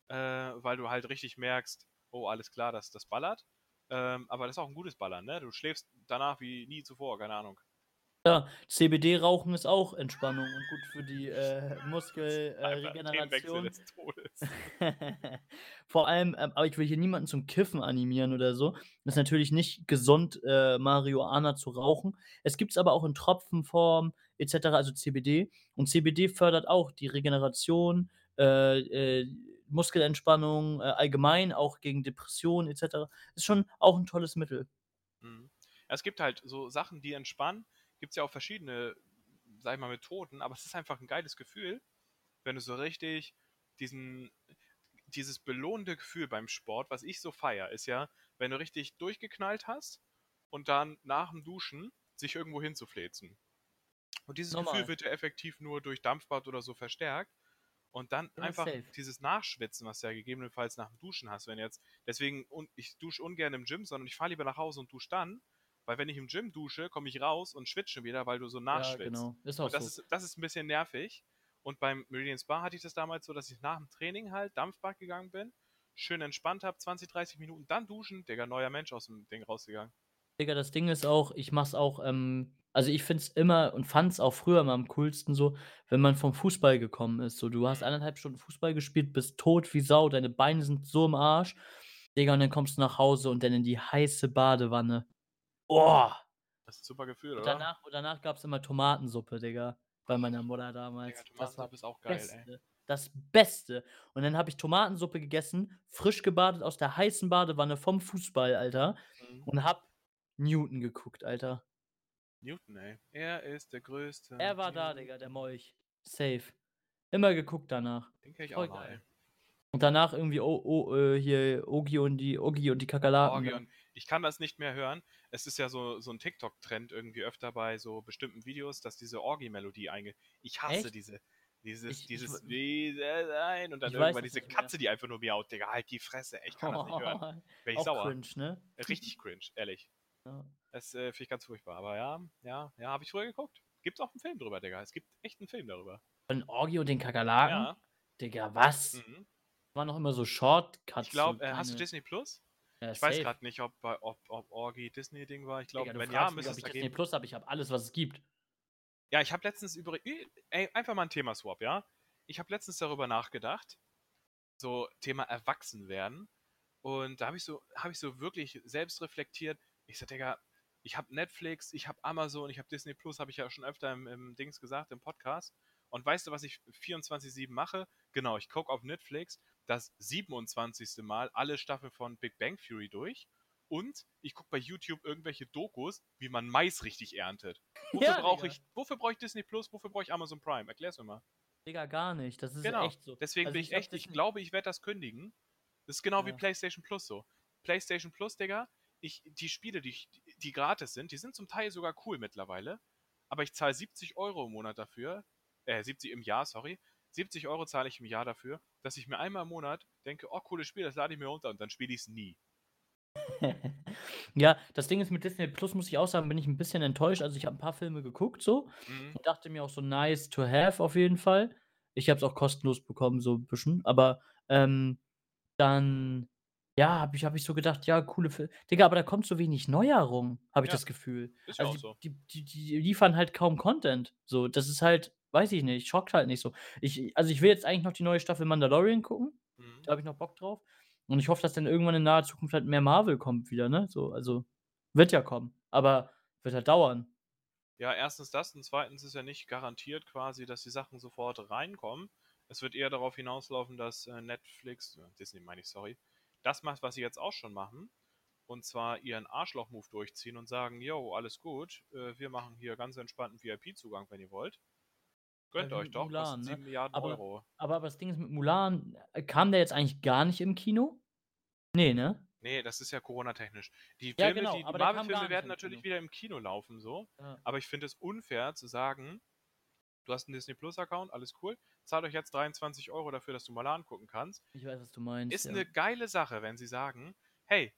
äh, weil du halt richtig merkst: „Oh, alles klar, das das ballert.“ Ähm, aber das ist auch 'n gutes Ballern, ne? Du schläfst danach wie nie zuvor, keine Ahnung. Ja, CBD rauchen ist auch Entspannung und gut für die, äh, Muskel äh. Vor allem, ähm aber ich will hier niemanden zum Kiffen animieren oder so. Ist natürlich nicht gesund, äh, Marihuana zu rauchen. Es gibt's aber auch in Tropfenform et cetera, also CBD. Und CBD fördert auch die Regeneration, äh, äh, Muskelentspannung, äh, allgemein auch gegen Depressionen et cetera. Ist schon auch 'n tolles Mittel. Mhm. Es gibt halt so Sachen, die entspannen. Gibt's ja auch verschiedene, sage ich mal, Methoden, aber es ist einfach 'n geiles Gefühl, wenn du so richtig diesen dieses belohnende Gefühl beim Sport, was ich so feiere, ist ja, wenn du richtig durchgeknallt hast und dann nach'm Duschen sich irgendwo hinzufläzen. Und dieses Gefühl Normal. wird ja effektiv nur durch Dampfbad oder so verstärkt. Und dann Ja, einfach safe. dieses Nachschwitzen, was du ja gegebenenfalls nach'm Duschen hast, wenn jetzt deswegen und ich dusche ungern im Gym, sondern ich fahre lieber nach Hause und dusche dann, weil wenn ich im Gym dusche, komme ich raus und schwitze schon wieder, weil du so Ja, nachschwitzt. genau. Ist auch Und das so. ist das ist 'n bisschen nervig. Und beim Meridian Spa hatte ich das damals so, dass ich nach'm Training halt Dampfbad gegangen bin, schön entspannt habe, 20, 30 Minuten, dann duschen, Digga, neuer Mensch aus'm Ding rausgegangen. Digga, das Ding ist auch, ich mache es auch, ähm also, ich finde es immer und fand es auch früher immer am coolsten so, wenn man vom Fußball gekommen ist. So, du hast Mhm. 1 1/2 Stunden Fußball gespielt, bist tot wie Sau, deine Beine sind so im Arsch. Digga, und dann kommst du nach Hause und dann in die heiße Badewanne. Oh! Das ist 'n super Gefühl, Und oder? danach und danach gab's immer Tomatensuppe, Digga, bei meiner Mutter Digga, damals. Das war Tomatensuppe ist auch geil, ey. Beste. Das Beste. Und dann habe ich Tomatensuppe gegessen, frisch gebadet aus der heißen Badewanne vom Fußball, Alter, Mhm. und habe Newton geguckt, Alter. Newton, ey. Er ist der Größte. Er war da, Newton. Digga, der Molch. Safe. Immer geguckt danach. Den kenne ich Voll auch geil. ey. Und danach irgendwie o o äh, hier Ogi und die Ogi und die Kakerlaken, da. und ich kann das nicht mehr hören. Es ist ja so so 'n TikTok-Trend irgendwie öfter bei so bestimmten Videos, dass diese Orgie-Melodie einge ich hasse Echt? diese dieses Ich ich dieses „Wie soll sein“ und dann Ich irgendwann diese mehr. Katze, die einfach nur miaut, Digga, halt die Fresse, ey, ich kann das nicht hören. Werde ich Auch sauer. cringe, ne? Richtig cringe, ehrlich. Ja. Das, äh, finde ich ganz furchtbar. Aber ja, ja, ja, habe ich früher geguckt. Gibt's auch 'n Film drüber, Digga. Es gibt echt 'n Film darüber. Von Orgi und den Kakerlaken? Ja. Digga, was? Mhm. Waren doch immer so Shortcuts, Ich glaube, äh, hast du Disney Plus? Ja, Ich weiß grad nicht, ob bei ob ob Orgie Disney-Ding war. Ich glaube, wenn ja, müsste es ich Disney. Plus habe. Ich habe alles, was es gibt. Ja, ich habe letztens über ey, einfach mal 'n Thema-Swap, ja? Ich habe letztens darüber nachgedacht, so Thema Erwachsenwerden. Und da habe ich so habe ich so wirklich selbst reflektiert. Ich so: „Digga, ich habe Netflix, ich habe Amazon, ich habe Disney Plus“, habe ich ja schon öfter im im Dings gesagt, im Podcast. Und weißt du, was ich 24/7 mache? Genau, ich gucke auf Netflix das 27. Mal alle Staffeln von Big Bang Theory durch und ich gucke bei YouTube irgendwelche Dokus, wie man Mais richtig erntet. Wofür Ja, brauche ich wofür brauche ich Disney Plus? Wofür brauche ich Amazon Prime? Erklär's mir mal. Digga, gar nicht. Das ist Genau. echt so. Deswegen Also, bin ich ich echt ich glaube, ich werde das kündigen. Das ist genau wie Ja. PlayStation Plus so. PlayStation Plus, Digga, ich die Spiele, die die gratis sind, die sind zum Teil sogar cool mittlerweile, aber ich zahle 70 € im Monat dafür äh, 70 im Jahr, sorry. 70 € zahle ich im Jahr dafür, dass ich mir einmal im Monat denke: „Oh, cooles Spiel, das lade ich mir runter“ und dann spiele ich's nie. Ja, das Ding ist, mit Disney Plus muss ich auch sagen, bin ich 'n bisschen enttäuscht. Also, ich habe 'n paar Filme geguckt so Mhm. und dachte mir auch so: „Nice to have“ auf jeden Fall. Ich habe es auch kostenlos bekommen, so 'n bisschen, aber, ähm, dann Ja, habe ich habe ich so gedacht, ja, coole Fil Digga, aber da kommt so wenig Neuerung, habe ich Ja, das Gefühl. ist ja Also, auch die so. die die die liefern halt kaum Content. So, das ist halt weiß ich nicht, schockt halt nicht so. Ich also, ich will jetzt eigentlich noch die neue Staffel Mandalorian gucken. Mhm. Da habe ich noch Bock drauf. Und ich hoffe, dass dann irgendwann in naher Zukunft halt mehr Marvel kommt wieder, ne? So, also, wird ja kommen, aber wird halt dauern. Ja, erstens das und zweitens ist ja nicht garantiert quasi, dass die Sachen sofort reinkommen. Es wird eher darauf hinauslaufen, dass äh, Netflix, äh, Disney meine ich, sorry, das macht, was sie jetzt auch schon machen. Und zwar ihren Arschloch-Move durchziehen und sagen, yo, alles gut, äh, wir machen hier ganz entspannten VIP-Zugang, wenn ihr wollt. Ja, Gönnt wie euch doch, Mulan, ne? 7 Milliarden Aber Euro. aber das Ding ist mit Mulan, äh, kam der jetzt eigentlich gar nicht im Kino? Ne, ne? Nee, das ist ja Corona-technisch. Die Ja, Filme, genau, die, die Marvel-Filme werden natürlich wieder im Kino laufen, so. Ja. Aber ich finde es unfair zu sagen, du hast einen Disney Plus-Account, alles cool, zahlt euch jetzt 23 Euro dafür, dass du mal angucken kannst. Ich weiß, was du meinst, Ist ja. eine geile Sache, wenn sie sagen, hey,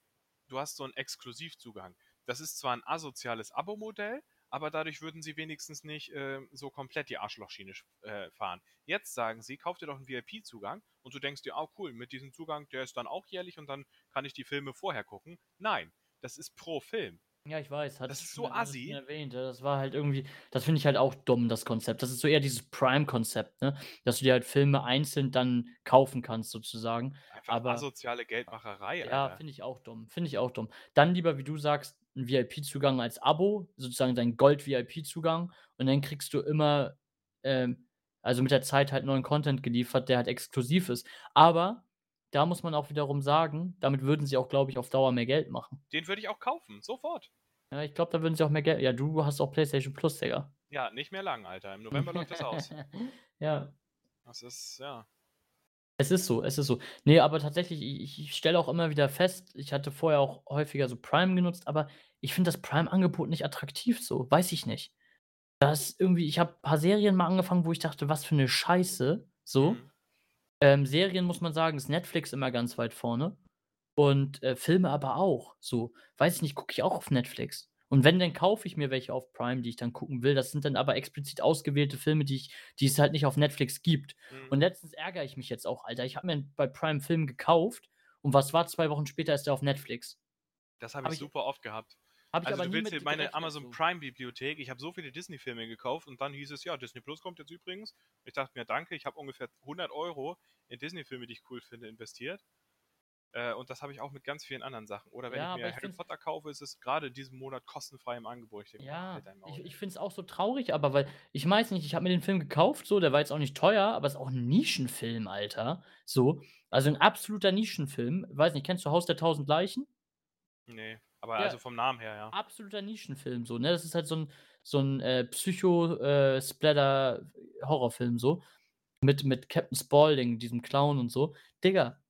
du hast so einen Exklusivzugang. Das ist zwar ein asoziales Abo-Modell, aber dadurch würden sie wenigstens nicht äh, so komplett die Arschlochschiene äh, fahren. Jetzt sagen sie, kauf dir doch einen VIP-Zugang und du denkst dir, oh cool, mit diesem Zugang, der ist dann auch jährlich und dann kann ich die Filme vorher gucken. Nein, das ist pro Film. Ja, ich weiß, Das ist so assi. erwähnt. Das war halt irgendwie das finde ich halt auch dumm, das Konzept. Das ist so eher dieses Prime-Konzept, ne? Dass du dir halt Filme einzeln dann kaufen kannst sozusagen. Einfach Aber asoziale Geldmacherei, ja, finde ich auch dumm. Finde ich auch dumm. Dann lieber, wie du sagst, 'n VIP-Zugang als Abo, sozusagen dein Gold-VIP-Zugang und dann kriegst du immer, ähm, also mit der Zeit halt neuen Content geliefert, der halt exklusiv ist. Aber da muss man auch wiederum sagen, damit würden sie auch, glaube ich, auf Dauer mehr Geld machen. Den würde ich auch kaufen, sofort. Ja, ich glaube, da würden sie auch mehr Geld ja, du hast auch PlayStation Plus, Digga. Ja, nicht mehr lang, Alter. Im November läuft das aus. Ja. Das ist, ja. Es ist so, es ist so. Ne, aber tatsächlich, ich ich stelle auch immer wieder fest, ich hatte vorher auch häufiger so Prime genutzt, aber ich finde das Prime-Angebot nicht attraktiv so, weiß ich nicht. Das irgendwie ich habe paar Serien mal angefangen, wo ich dachte: „Was für 'ne Scheiße“, so. Mhm. Ähm, Serien muss man sagen, ist Netflix immer ganz weit vorne und, äh, Filme aber auch, so. Weiß ich nicht, gucke ich auch auf Netflix. Und wenn, dann kaufe ich mir welche auf Prime, die ich dann gucken will. Das sind dann aber explizit ausgewählte Filme, die ich die es halt nicht auf Netflix gibt. Mhm. Und letztens ärgere ich mich jetzt auch, Alter. Ich habe mir bei Prime Film gekauft und was war, 2 Wochen später ist der auf Netflix. Das habe Habe ich ich super oft gehabt. habe ich Also, aber du willst meine Amazon so. Prime-Bibliothek ich habe so viele Disney-Filme gekauft und dann hieß es: „Ja, Disney Plus kommt jetzt übrigens.“ Ich dachte mir: „Danke, ich habe ungefähr 100 Euro in Disney-Filme, die ich cool finde, investiert.“ Äh, und das habe ich auch mit ganz vielen anderen Sachen. Oder wenn Ja, ich mir ich Harry es Potter kaufe, ist es grade diesen Monat kostenfrei im Angebot. Ich Ja, „Halt ich ey.“ ich finde es auch so traurig, aber weil ich weiß nicht, ich habe mir den Film gekauft, so, der war jetzt auch nicht teuer, aber ist auch 'n Nischenfilm, Alter, so. Also 'n absoluter Nischenfilm. Weiß nicht, kennst du Haus der tausend Leichen? Ne, aber Ja, also vom Namen her, ja. absoluter Nischenfilm so, ne? Das ist halt so 'n so 'n, äh, Psycho äh, Splatter-Horrorfilm so mit mit Captain Spaulding, diesem Clown und so. Digga,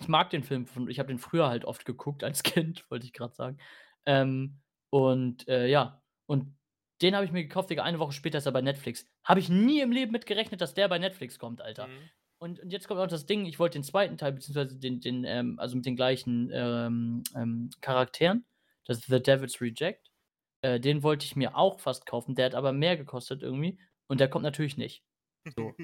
ich mag den Film von ich habe den früher halt oft geguckt als Kind, wollte ich grad sagen. Ähm, und, äh, ja, und den habe ich mir gekauft, Digga, eine Woche später ist er bei Netflix. Habe ich nie im Leben mit gerechnet, dass der bei Netflix kommt, Alter. Mhm. Und und jetzt kommt auch das Ding, ich wollte den 2. Teil beziehungsweise den den, ähm also mit den gleichen, ähm, ähm, Charakteren, das ist „The Devil's Reject“. Äh, den wollte ich mir auch fast kaufen, der hat aber mehr gekostet irgendwie und der kommt natürlich nicht. So.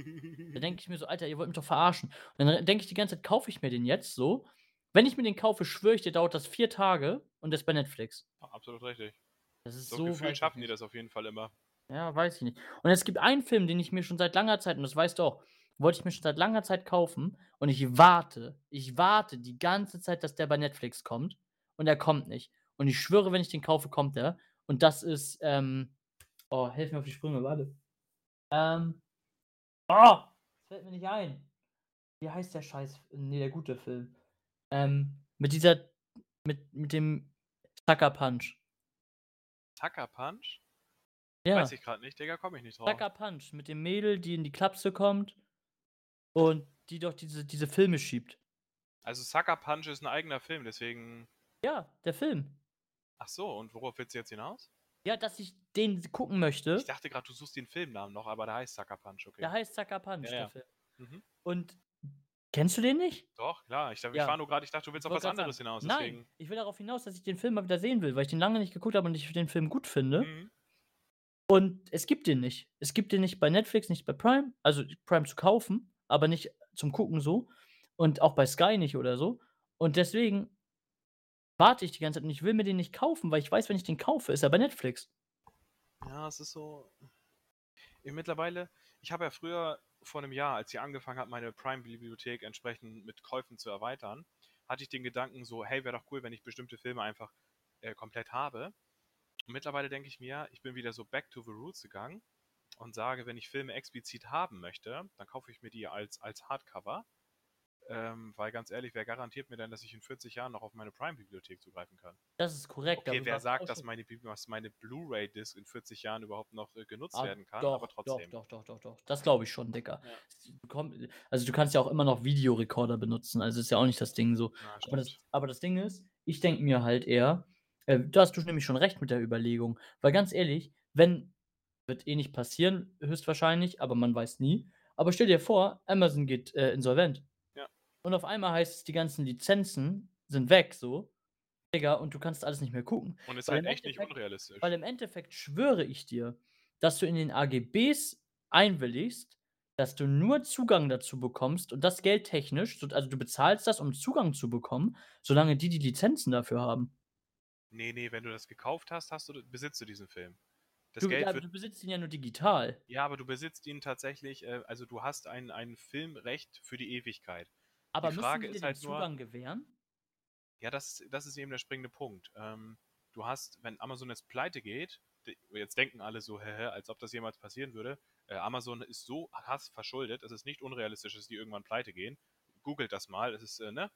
Da denke ich mir so: „Alter, ihr wollt mich doch verarschen.“ Und dann denke ich die ganze Zeit: „Kaufe ich mir den jetzt so?“ Wenn ich mir den kaufe, schwöre ich dir, dauert das 4 Tage und der ist bei Netflix. Absolut richtig. Das ist So so ich schaffen die das auf jeden Fall immer. Ja, weiß ich nicht. Und es gibt einen Film, den ich mir schon seit langer Zeit und das weißt du auch, wollte ich mir schon seit langer Zeit kaufen und ich warte ich warte die ganze Zeit, dass der bei Netflix kommt und er kommt nicht. Und ich schwöre, wenn ich den kaufe, kommt er. Und das ist, ähm oh, helf mir auf die Sprünge, warte. Ähm. Oh, es fällt mir nicht ein. Wie heißt der Scheiß ne, der gute Film? Ähm, mit dieser mit mit dem Sucker Punch. Sucker Punch? Ja. Weiß ich grad nicht, Digga, komme ich nicht drauf. Sucker Punch mit dem Mädel, die in die Klapse kommt und die doch diese diese Filme schiebt. Also, Sucker Punch ist 'n eigener Film, deswegen Ja, der Film. Ach so, und worauf willst du jetzt hinaus? Ja, dass ich den gucken Ich möchte. dachte grad, du suchst den Filmnamen noch, aber der heißt Sucker Punch, okay. Der heißt Sucker Punch, Ja, der ja. Film. Mhm. Und kennst du den nicht? Doch, klar. Ich da ich Ja. war nur grad ich dachte, du willst auf was anderes sagen. hinaus, Nein, deswegen ich will darauf hinaus, dass ich den Film mal wieder sehen will, weil ich den lange nicht geguckt habe und ich den Film gut finde. Mhm. Und es gibt den nicht. Es gibt den nicht bei Netflix, nicht bei Prime, also Prime zu kaufen, aber nicht zum Gucken so und auch bei Sky nicht oder so. Und deswegen warte ich die ganze Zeit und ich will mir den nicht kaufen, weil ich weiß, wenn ich den kaufe, ist er bei Netflix. Ja, es ist so. Ich mittlerweile, ich habe ja früher vor einem Jahr, als ich angefangen habe, meine Prime-Bibliothek entsprechend mit Käufen zu erweitern, hatte ich den Gedanken so, hey, wäre doch cool, wenn ich bestimmte Filme einfach äh, komplett habe. Und mittlerweile denke ich mir, ich bin wieder so back to the roots gegangen und sage, wenn ich Filme explizit haben möchte, dann kaufe ich mir die als, als Hardcover. Ähm, weil ganz ehrlich, wer garantiert mir denn, dass ich in 40 Jahren noch auf meine Prime-Bibliothek zugreifen kann? Das ist korrekt. Okay, wer sagt, dass meine, meine Blu-ray-Disc in 40 Jahren überhaupt noch äh, genutzt Ah, werden kann, doch, aber trotzdem. Doch, doch, doch, doch, doch. Das glaube ich schon, Dicker. Ja. Also du kannst ja auch immer noch Videorekorder benutzen, also ist ja auch nicht das Ding so. Ja, Aber das, aber das Ding ist, ich denke mir halt eher, äh, da hast du nämlich schon recht mit der Überlegung. Weil ganz ehrlich, wenn, wird eh nicht passieren, höchstwahrscheinlich, aber man weiß nie. Aber stell dir vor, Amazon geht äh, insolvent. Und auf einmal heißt es, die ganzen Lizenzen sind weg, so. Digga, und du kannst alles nicht mehr gucken. Und ist weil halt echt nicht unrealistisch. Weil im Endeffekt schwöre ich dir, dass du in den AGBs einwilligst, dass du nur Zugang dazu bekommst und das geldtechnisch, so- also du bezahlst das, um Zugang zu bekommen, solange die die Lizenzen dafür haben. Nee, nee, wenn du das gekauft hast, hast du, besitzt du diesen Film. Das Du, Geld wird. du besitzt ihn ja nur digital. Ja, aber du besitzt ihn tatsächlich, äh, also du hast ein, ein Filmrecht für die Ewigkeit. Aber Die müssen Frage die dir ist den halt nur- Zugang gewähren? Ja, das, das ist eben der springende Punkt. Ähm, du hast, wenn Amazon jetzt pleite geht, jetzt denken alle so, hä, hä, als ob das jemals passieren würde. Äh, Amazon ist so hass verschuldet, es ist nicht unrealistisch, dass die irgendwann pleite gehen. Googelt das mal, es ist, äh, ne?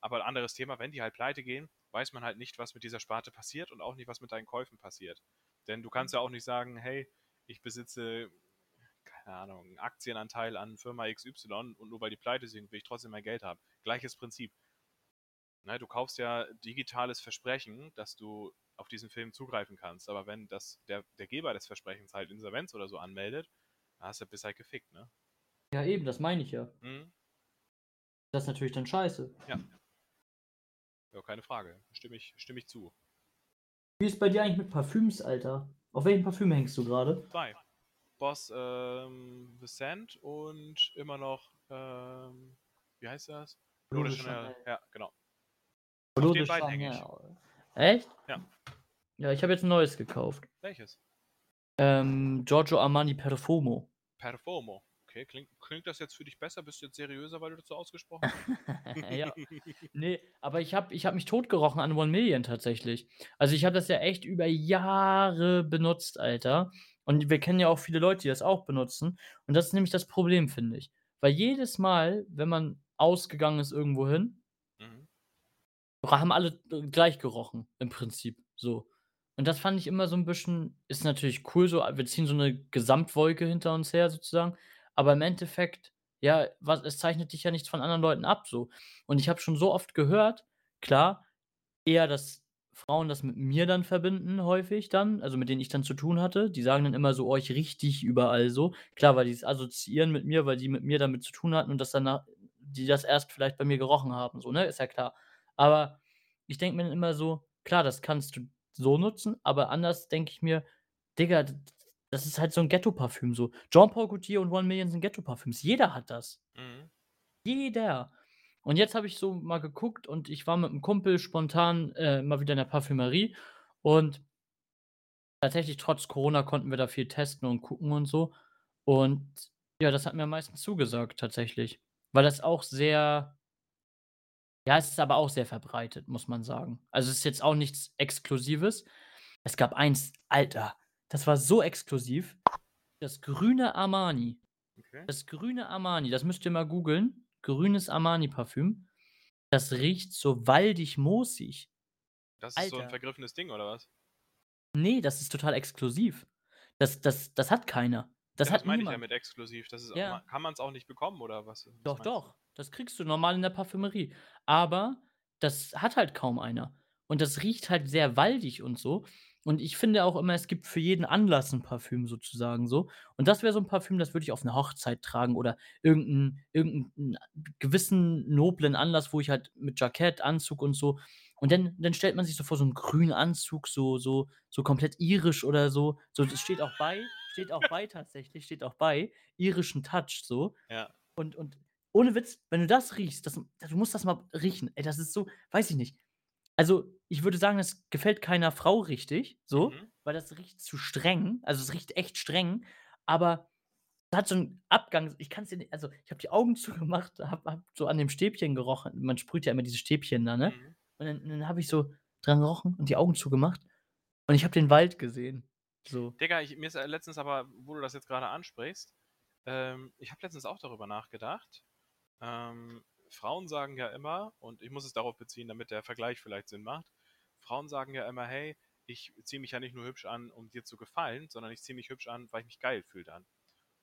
Aber ein anderes Thema, wenn die halt pleite gehen, weiß man halt nicht, was mit dieser Sparte passiert und auch nicht, was mit deinen Käufen passiert. Denn du kannst ja auch nicht sagen, hey, ich besitze, keine Ahnung, Aktienanteil an Firma XY und nur weil die pleite sind, will ich trotzdem mein Geld haben. Gleiches Prinzip. Ne, du kaufst ja digitales Versprechen, dass du auf diesen Film zugreifen kannst. Aber wenn das der, der Geber des Versprechens halt Insolvenz oder so anmeldet, dann hast du bis halt gefickt, ne? Ja, eben, das meine ich ja. Mhm. Das ist natürlich dann scheiße. Ja, keine Frage. Stimme ich, stimme ich zu. Wie ist bei dir eigentlich mit Parfüms, Alter? Auf welchen Parfüm hängst du gerade? Zwei. Boss ähm, The Sand und immer noch, ähm, wie heißt das? Bleu Bleu de de Chanel. Ja, genau. Bleu den de beiden häng ich. Echt? Ja. Ja, ich habe jetzt ein neues gekauft. Welches? Ähm, Giorgio Armani Perfumo. Perfumo. Okay, klingt, klingt das jetzt für dich besser? Bist du jetzt seriöser, weil du das so ausgesprochen hast? ja. Nee, aber ich habe ich hab mich totgerochen an One Million tatsächlich. Also ich habe das ja echt über Jahre benutzt, Alter. Und wir kennen ja auch viele Leute, die das auch benutzen. Und das ist nämlich das Problem, finde ich. Weil jedes Mal, wenn man ausgegangen ist irgendwo hin, Mhm. haben alle äh, gleich gerochen, im Prinzip. So. Und das fand ich immer so ein bisschen, ist natürlich cool, so, wir ziehen so eine Gesamtwolke hinter uns her, sozusagen. Aber im Endeffekt, ja, was, es zeichnet dich ja nichts von anderen Leuten ab, so. Und ich habe schon so oft gehört, klar, eher, dass Frauen das mit mir dann verbinden, häufig dann, also mit denen ich dann zu tun hatte. Die sagen dann immer so, oh, ich riech dich überall so. Klar, weil die es assoziieren mit mir, weil die mit mir damit zu tun hatten und das danach, die das erst vielleicht bei mir gerochen haben, so, ne? Ist ja klar. Aber ich denke mir dann immer so, klar, das kannst du so nutzen, aber anders denke ich mir, Digga, das ist halt so ein Ghetto-Parfüm so. Jean-Paul Gaultier und One Million sind Ghetto-Parfüms. Jeder hat das. Mhm. Jeder. Und jetzt habe ich so mal geguckt und ich war mit einem Kumpel spontan äh, mal wieder in der Parfümerie und tatsächlich trotz Corona konnten wir da viel testen und gucken und so. Und ja, das hat mir am meisten zugesagt tatsächlich, weil das auch sehr ja, es ist aber auch sehr verbreitet, muss man sagen. Also, es ist jetzt auch nichts Exklusives. Es gab eins, Alter, das war so exklusiv. Das grüne Armani. Okay. Das grüne Armani, das müsst ihr mal googeln. Grünes Armani-Parfüm. Das riecht so waldig moosig. Das ist so ein Alter. vergriffenes Ding, oder was? Nee, das ist total exklusiv. Das das das hat keiner. Das ja, hat das meine ich ja niemand. mit exklusiv. Das ist, Ja. ma- Kann man es auch nicht bekommen, oder was? was Doch, du? doch. Das kriegst du normal in der Parfümerie. Aber das hat halt kaum einer. Und das riecht halt sehr waldig und so. Und ich finde auch immer, es gibt für jeden Anlass ein Parfüm sozusagen so. Und das wäre so ein Parfüm, das würde ich auf eine Hochzeit tragen oder irgendeinen irgendeinen gewissen noblen Anlass, wo ich halt mit Jackett, Anzug und so. Und dann, dann stellt man sich so vor, so einen grünen Anzug, so, so, so komplett irisch oder so. So, das steht auch bei, steht auch bei tatsächlich, steht auch bei, irischen Touch so. Ja. Und, und ohne Witz, wenn du das riechst, das du musst das mal riechen. Ey, das ist so weiß ich nicht. Also, ich würde sagen, das gefällt keiner Frau richtig so, Mhm. weil das riecht zu streng. Also, es riecht echt streng, aber hat so 'n Abgang. Ich kann's dir ni also, ich habe die Augen zugemacht, habe habe so an dem Stäbchen gerochen. Man sprüht ja immer diese Stäbchen da, ne? Mhm. Und dann dann habe ich so dran gerochen und die Augen zugemacht und ich habe den Wald gesehen, so. Digga, ich mir ist, äh, letztens aber, wo du das jetzt grade ansprichst ähm, ich habe letztens auch darüber nachgedacht. Ähm, Frauen sagen ja immer und ich muss es darauf beziehen, damit der Vergleich vielleicht Sinn macht. Frauen sagen ja immer: „Hey, ich ziehe mich ja nicht nur hübsch an, um dir zu gefallen, sondern ich ziehe mich hübsch an, weil ich mich geil fühle dann.“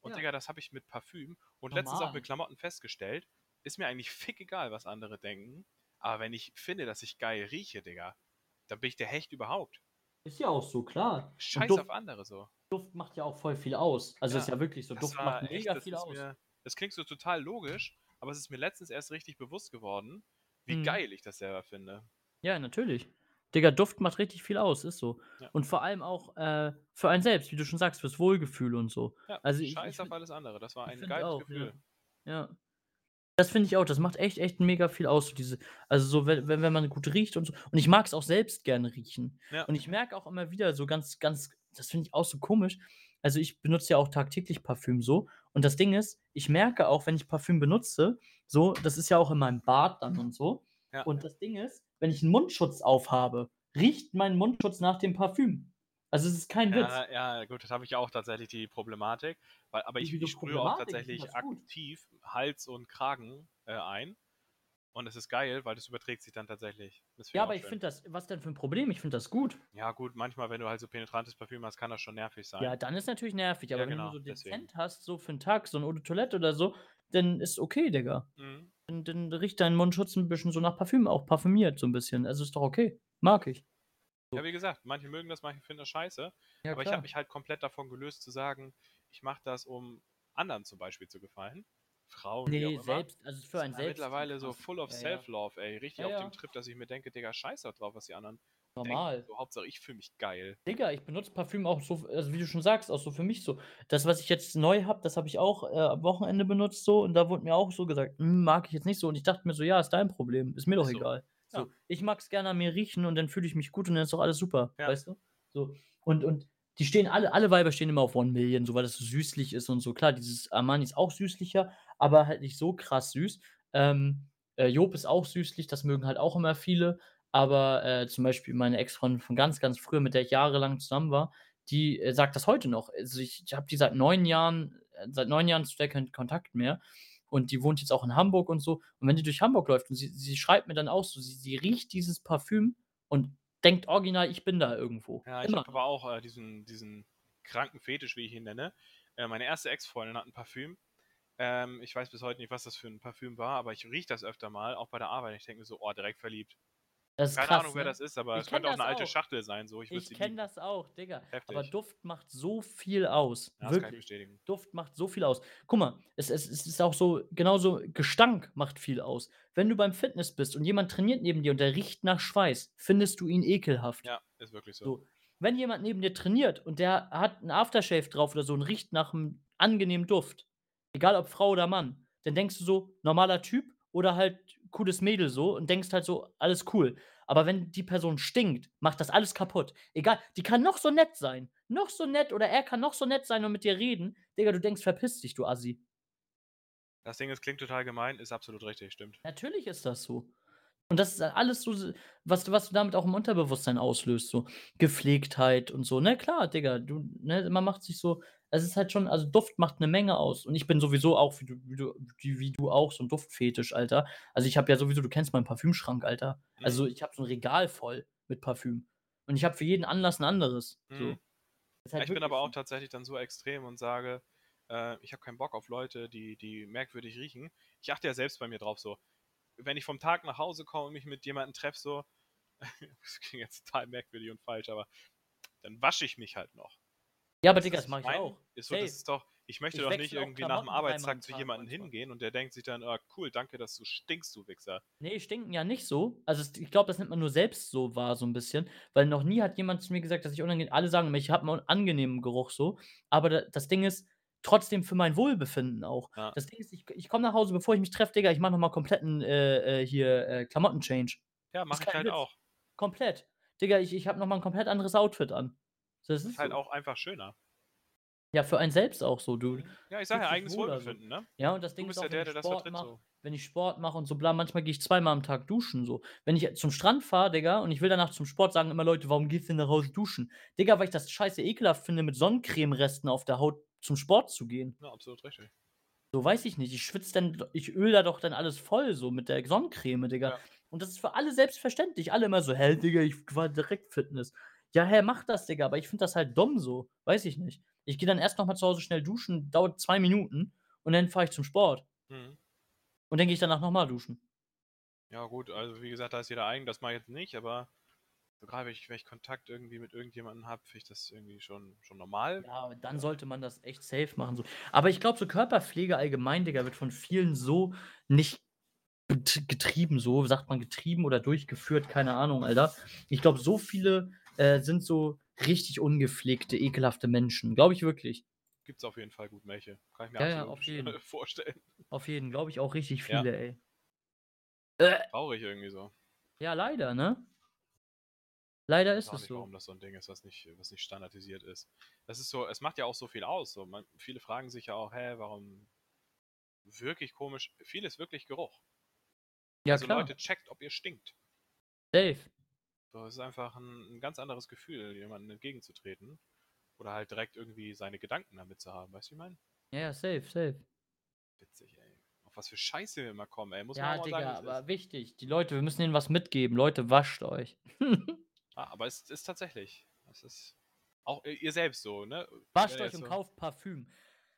Und Ja. Digga, das habe ich mit Parfüm und letztens auch Normal. mit Klamotten festgestellt. Ist mir eigentlich fickegal, was andere denken, aber wenn ich finde, dass ich geil rieche, Digga, dann bin ich der Hecht überhaupt. Ist ja auch so, klar. Scheiß Duft auf andere so. Duft macht ja auch voll viel aus. Also, ist Ja, ja wirklich so, Duft macht echt mega viel aus. mir das klingt so total logisch, aber es ist mir letztens erst richtig bewusst geworden, wie Mhm. geil ich das selber finde. Ja, natürlich. Digga, Duft macht richtig viel aus, ist so. Ja. Und vor allem auch, äh, für einen selbst, wie du schon sagst, fürs Wohlgefühl und so. Ja, Also, ich scheiß ich auf alles andere. Das war ein geiles auch, ja. Gefühl. Ja. Das finde ich auch. Das macht echt, echt mega viel aus, so diese also, so, wenn wenn man gut riecht und so. Und ich mag's auch selbst gerne riechen. Ja. Und ich merke auch immer wieder so ganz ganz das finde ich auch so komisch. Also, ich benutze ja auch tagtäglich Parfüm so. Und das Ding ist, ich merke auch, wenn ich Parfüm benutze, so das ist ja auch in meinem Bart dann und so. Ja. Und das Ding ist, wenn ich 'n Mundschutz aufhabe, riecht mein Mundschutz nach dem Parfüm. Also, es ist kein Witz. Ja, ja, gut, das habe ich auch tatsächlich die Problematik, weil aber ich ich sprühe auch tatsächlich aktiv Hals und Kragen, äh, ein. Und es ist geil, weil das überträgt sich dann tatsächlich. Ja, aber ich finde das was denn für 'n Problem? Ich finde das gut. Ja gut, manchmal, wenn du halt so penetrantes Parfüm hast, kann das schon nervig sein. Ja, dann ist natürlich nervig, Ja, aber wenn genau, du so deswegen. dezent hast, so für 'n Tag, so 'n Eau de Toilette oder so, dann ist okay, Digga. Mhm. Dann dann riecht dein Mundschutz 'n bisschen so nach Parfüm, auch parfümiert so 'n bisschen. Also, ist doch okay. Mag ich. Ja, So. wie gesagt, manche mögen das, manche finden das scheiße. Ja, aber ich habe klar. mich halt komplett davon gelöst zu sagen, ich mache das, um anderen zum Beispiel zu gefallen. Frauen, Ne, immer. selbst also, für da selbst mittlerweile so full of Ja, self-love, ey. Richtig Ja, auf dem Trip, dass ich mir denke: „Digga, scheiß doch drauf, was die anderen Normal. denken.“ So, Hauptsache ich fühle mich geil. Digga, ich benutze Parfüm auch so also, wie du schon sagst, auch so für mich so. Das, was ich jetzt neu habe, das habe ich auch, äh, am Wochenende benutzt so und da wurde mir auch so gesagt: „Hm, mag ich jetzt nicht so.“ Und ich dachte mir so: „Ja, ist dein Problem. Ist mir doch so. egal.“ Ja. So, ich mag's gerne an mir riechen und dann fühle ich mich gut und dann ist doch alles super, Ja. weißt du? So, und und die stehen alle alle Weiber stehen immer auf One Million, so weil das so süßlich ist und so. Klar, dieses Armani ist auch süßlicher, aber halt nicht so krass süß. Ähm, äh, Job ist auch süßlich, das mögen halt auch immer viele. Aber, äh, zum Beispiel meine Ex-Freundin von ganz, ganz früher, mit der ich jahrelang zusammen war, die, äh, sagt das heute noch. Also, ich ich habe die seit 9 Jahren äh, seit 9 Jahren zu der keinen Kontakt mehr und die wohnt jetzt auch in Hamburg und so. Und wenn die durch Hamburg läuft und sie sie schreibt mir dann auch so, sie sie riecht dieses Parfüm und denkt original, ich bin da irgendwo. Ja, ich Immer. habe aber auch, äh, diesen diesen kranken Fetisch, wie ich ihn nenne. Äh, meine erste Ex-Freundin hat 'n Parfüm. Ähm, ich weiß bis heute nicht, was das für 'n Parfüm war, aber ich rieche das öfter mal, auch bei der Arbeit. Ich denke mir so: „Oh, direkt verliebt.“ Das ist Keine krass, Ahnung, wer ne? das ist, aber es könnte auch 'ne das alte auch. Schachtel sein, so. Ich Ich kenne das auch, Digga. Aber Heftig. Duft macht so viel aus. Ja, das kann ich Wirklich. bestätigen. Duft macht so viel aus. Guck mal, es es es ist auch so genauso Gestank macht viel aus. Wenn du beim Fitness bist und jemand trainiert neben dir und der riecht nach Schweiß, findest du ihn ekelhaft. Ja, ist wirklich so. So. Wenn jemand neben dir trainiert und der hat 'n Aftershave drauf oder so und riecht nach 'm angenehmen Duft, egal ob Frau oder Mann, dann denkst du so: „Normaler Typ“ oder halt „cooles Mädel“ so und denkst halt so: „Alles cool.“ Aber wenn die Person stinkt, macht das alles kaputt. Egal, die kann noch so nett sein, noch so nett oder er kann noch so nett sein und mit dir reden. Digga, du denkst: „Verpiss dich, du Assi.“ Das Ding ist, klingt total gemein, ist absolut richtig, stimmt. Natürlich ist das so. Und das ist alles so was du was du damit auch im Unterbewusstsein auslöst, so Gepflegtheit und so. Ne, klar, Digga, du ne, man macht sich so es ist halt schon also, Duft macht 'ne Menge aus. Und ich bin sowieso auch wie du wie du wie du auch so 'n Duftfetisch, Alter. Also, ich habe ja sowieso du kennst meinen Parfümschrank, Alter. Also, Mhm. ich habe so 'n Regal voll mit Parfüm. Und ich habe für jeden Anlass 'n anderes. Mhm. Halt ich bin aber auch tatsächlich dann so extrem und sage, äh, ich habe keinen Bock auf Leute, die die merkwürdig riechen. Ich achte ja selbst bei mir drauf so. Wenn ich vom Tag nach Hause komme und mich mit jemandem treffe so das klingt jetzt total merkwürdig und falsch, aber dann wasche ich mich halt noch. Ja, aber Digga, was das mache ich meine? auch. Ist so, das Safe. ist doch ich möchte Ich doch nicht irgendwie nach 'm Klamotten dreimal am Arbeitstag zu jemandem hingehen und der denkt sich dann: „Ah, cool, danke, dass du stinkst, du Wichser.“ Ne, stinken ja nicht so. Also, ich glaube, das nimmt man nur selbst so wahr so 'n bisschen, weil noch nie hat jemand zu mir gesagt, dass ich unangenehm alle sagen ich habe 'n angenehmen Geruch so, aber da das Ding ist, trotzdem für mein Wohlbefinden auch. Ja. Das Ding ist, ich ich komme nach Hause, bevor ich mich treffe, Digga, ich mache noch mal kompletten, äh, äh, hier, äh, Klamotten-Change. Ja, mache ich halt Witz. auch. Komplett. Digga, ich ich habe noch mal 'n komplett anderes Outfit an. Das Ist ist halt so. auch einfach schöner. Ja, für einen selbst auch so. Du Ja, ich sage ja, eigenes wohler so. Wohlbefinden, ne? Ja, und das Ding ist auch, ja wenn der, ich der das Sport mache so. wenn ich Sport mache und so bla, manchmal gehe ich zweimal am Tag duschen so. Wenn ich zum Strand fahre, Digga, und ich will danach zum Sport, sagen immer Leute: „Warum gehst du denn nach Hause duschen?“ Digga, weil ich das scheiße ekelhaft finde, mit Sonnencremeresten auf der Haut zum Sport zu gehen. Ja, absolut richtig. So, weiß ich nicht. Ich schwitze dann ich öle da doch dann alles voll so mit der Sonnencreme, Digga. Ja. Und das ist für alle selbstverständlich. Alle immer so: „Hä, Digga, ich war direkt Fitness.“ Ja, hä, mach das, Digga, aber ich finde das halt dumm so. Weiß ich nicht. Ich gehe dann erst noch mal zu Hause schnell duschen, dauert 2 Minuten und dann fahre ich zum Sport. Mhm. Und dann gehe ich danach noch mal duschen. Ja, gut, also wie gesagt, da ist jeder eigen, das mache ich jetzt nicht, aber so grade wenn ich wenn ich Kontakt irgendwie mit irgendjemandem habe, finde ich das irgendwie schon schon normal. Ja, aber dann sollte man das echt safe machen so. Aber ich glaube, so Körperpflege allgemein, Digga, wird von vielen so nicht getrieben so. Sagt man getrieben oder durchgeführt? Keine Ahnung, Alter. Ich glaube, so viele, äh, sind so richtig ungepflegte, ekelhafte Menschen. Glaube ich wirklich. Gibt's auf jeden Fall gut welche. Kann ich mir Ja, ja, absolut auf jeden. vorstellen. Auf jeden, glaube ich auch richtig Ja. viele, ey. Äh. Traurig irgendwie so. Ja, leider, ne? Leider ist auch es nicht, so. warum das so 'n Ding ist, was nicht was nicht standardisiert ist. Das ist so es macht ja auch so viel aus, so. Man viele fragen sich ja auch: „Hä, warum“ wirklich komisch, viel ist wirklich Geruch. Ja, Also, klar. Leute, checkt, ob ihr stinkt. Safe. So, es ist einfach 'n 'n ganz anderes Gefühl, jemandem entgegenzutreten oder halt direkt irgendwie seine Gedanken damit zu haben. Weißt du, wie ich meine? Ja, ja, safe, safe. Witzig, ey. Auf was für Scheiße wir immer kommen, ey. Muss man Ja, auch mal Digga, sagen, wie's ist. aber wichtig. Die Leute wir müssen ihnen was mitgeben. Leute, wascht euch. Ah, aber es ist tatsächlich es ist auch i ihr selbst so, ne? Wascht euch und so kauft Parfüm.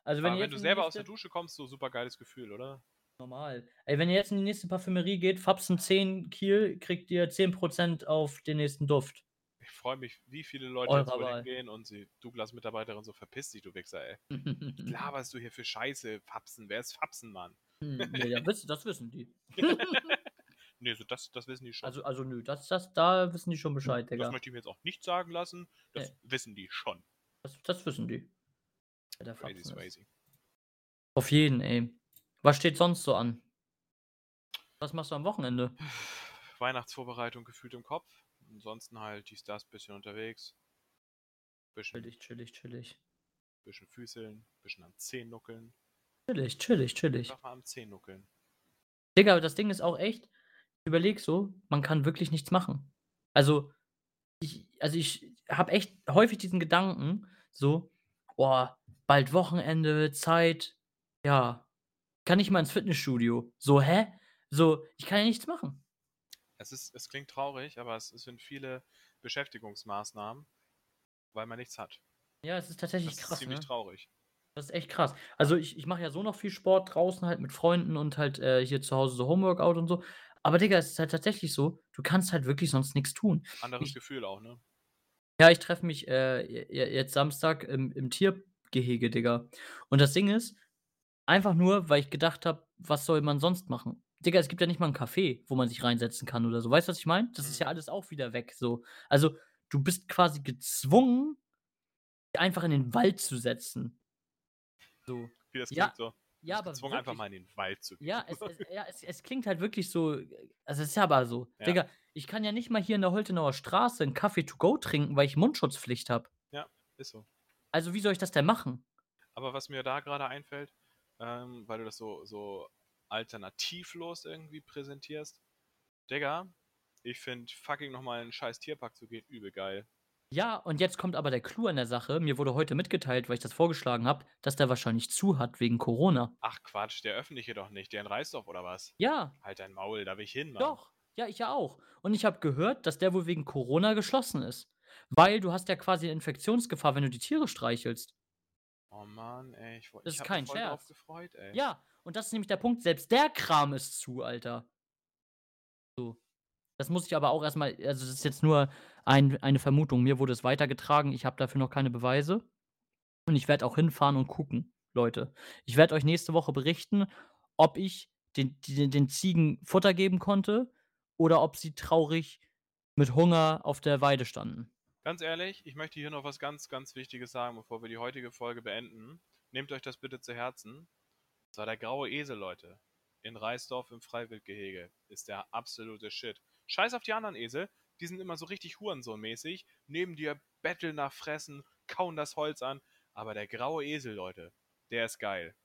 Also, wenn aber ihr wenn du selber aus der nächste Dusche kommst, so supergeiles Gefühl, oder? Normal. Ey, wenn ihr jetzt in die nächste Parfümerie geht, Fabsen 10 Kiel, kriegt ihr 10 % auf den nächsten Duft. Ich freue mich, wie viele Leute jetzt Eurer hingehen und sie Douglas-Mitarbeiterin so: „Verpiss dich, du Wichser, ey. Was laberst du hier für Scheiße, Fabsen? Wer ist Fabsen, Mann?“ Hm, ja, ja, das wissen die. Ne, so das das wissen die schon. Also also, nö, das das da wissen die schon Bescheid, das Digga. möchte ich mir jetzt auch nicht sagen lassen. Das Ne. wissen die schon. Das das wissen die. Der Crazy swayzy. Auf jeden, ey. Was steht sonst so an? Was machst du am Wochenende? Weihnachtsvorbereitung gefühlt im Kopf. Ansonsten halt dies, das, bisschen unterwegs. Bisschen Chillig, chillig, chillig. bisschen Füßeln, bisschen am Zehen nuckeln. Chillig, chillig, chillig. Einfach mal am Zehen nuckeln. Digga, aber das Ding ist auch echt, überlege so, man kann wirklich nichts machen. Also, ich also, ich habe echt häufig diesen Gedanken so: „Boah, bald Wochenende, Zeit, ja, kann nicht mal ins Fitnessstudio.“ So, hä? So, ich kann ja nichts machen. Es ist es klingt traurig, aber es es sind viele Beschäftigungsmaßnahmen, weil man nichts hat. Ja, es ist tatsächlich Das ist krass, ziemlich ne? traurig. Das ist echt krass. Also, ich ich mache ja so noch viel Sport draußen halt mit Freunden und halt, äh, hier zu Hause so Homeworkout und so. Aber Digga, es ist halt tatsächlich so, du kannst halt wirklich sonst nix tun. Anderes Ich Gefühl auch, ne? Ja, ich treffe mich, äh, jetzt Samstag im im Tiergehege, Digga. Und das Ding ist, einfach nur, weil ich gedacht habe: „Was soll man sonst machen?“ Digga, es gibt ja nicht mal 'n Café, wo man sich reinsetzen kann oder so. Weißt du, was ich meine? Das ist ja Mhm. alles auch wieder weg so. Also, du bist quasi gezwungen, dich einfach in den Wald zu setzen. So. Wie das Ja, klingt so. Ja, aber gezwungen, einfach wirklich. mal in den Wald zu gehen. Ja, es es ja, es es klingt halt wirklich so also, es ist ja aber so. Ja. Digga, ich kann ja nicht mal hier in der Holtenauer Straße 'n Kaffee to go trinken, weil ich Mundschutzpflicht habe. Ja, ist so. Also, wie soll ich das denn machen? Aber was mir da grade einfällt, ähm, weil du das so so alternativlos irgendwie präsentierst. Digga, ich finde fucking noch mal in 'n scheiß Tierpark zu gehen übel geil. Ja, und jetzt kommt aber der Clou an der Sache. Mir wurde heute mitgeteilt, weil ich das vorgeschlagen habe, dass der wahrscheinlich zu hat wegen Corona. Ach Quatsch, der öffentliche doch nicht, der in Reisdorf oder was? Ja. Halt dein Maul, da will ich hin, Mann. Doch. Ja, ich ja auch. Und ich habe gehört, dass der wohl wegen Corona geschlossen ist. Weil du hast ja quasi 'ne Infektionsgefahr, wenn du die Tiere streichelst. Oh Mann, ey, ich woll Das ist habe mich kein voll drauf Scherz. gefreut, ey. Ja, und das ist nämlich der Punkt, selbst der Kram ist zu, Alter. So. Das muss ich aber auch erst mal also, das ist jetzt nur ein eine Vermutung. Mir wurde es weitergetragen. Ich habe dafür noch keine Beweise. Und ich werde auch hinfahren und gucken, Leute. Ich werde euch nächste Woche berichten, ob ich den die den Ziegen Futter geben konnte oder ob sie traurig mit Hunger auf der Weide standen. Ganz ehrlich, ich möchte hier noch was ganz, ganz Wichtiges sagen, bevor wir die heutige Folge beenden. nehmt euch das bitte zu Herzen. Das war der graue Esel, Leute. In Reisdorf im Freiwildgehege. Ist der absolute Shit. Scheiß auf die anderen Esel. Die sind immer so richtig Hurensohn-mäßig. Neben dir betteln nach Fressen, kauen das Holz an. Aber der graue Esel, Leute, der ist geil.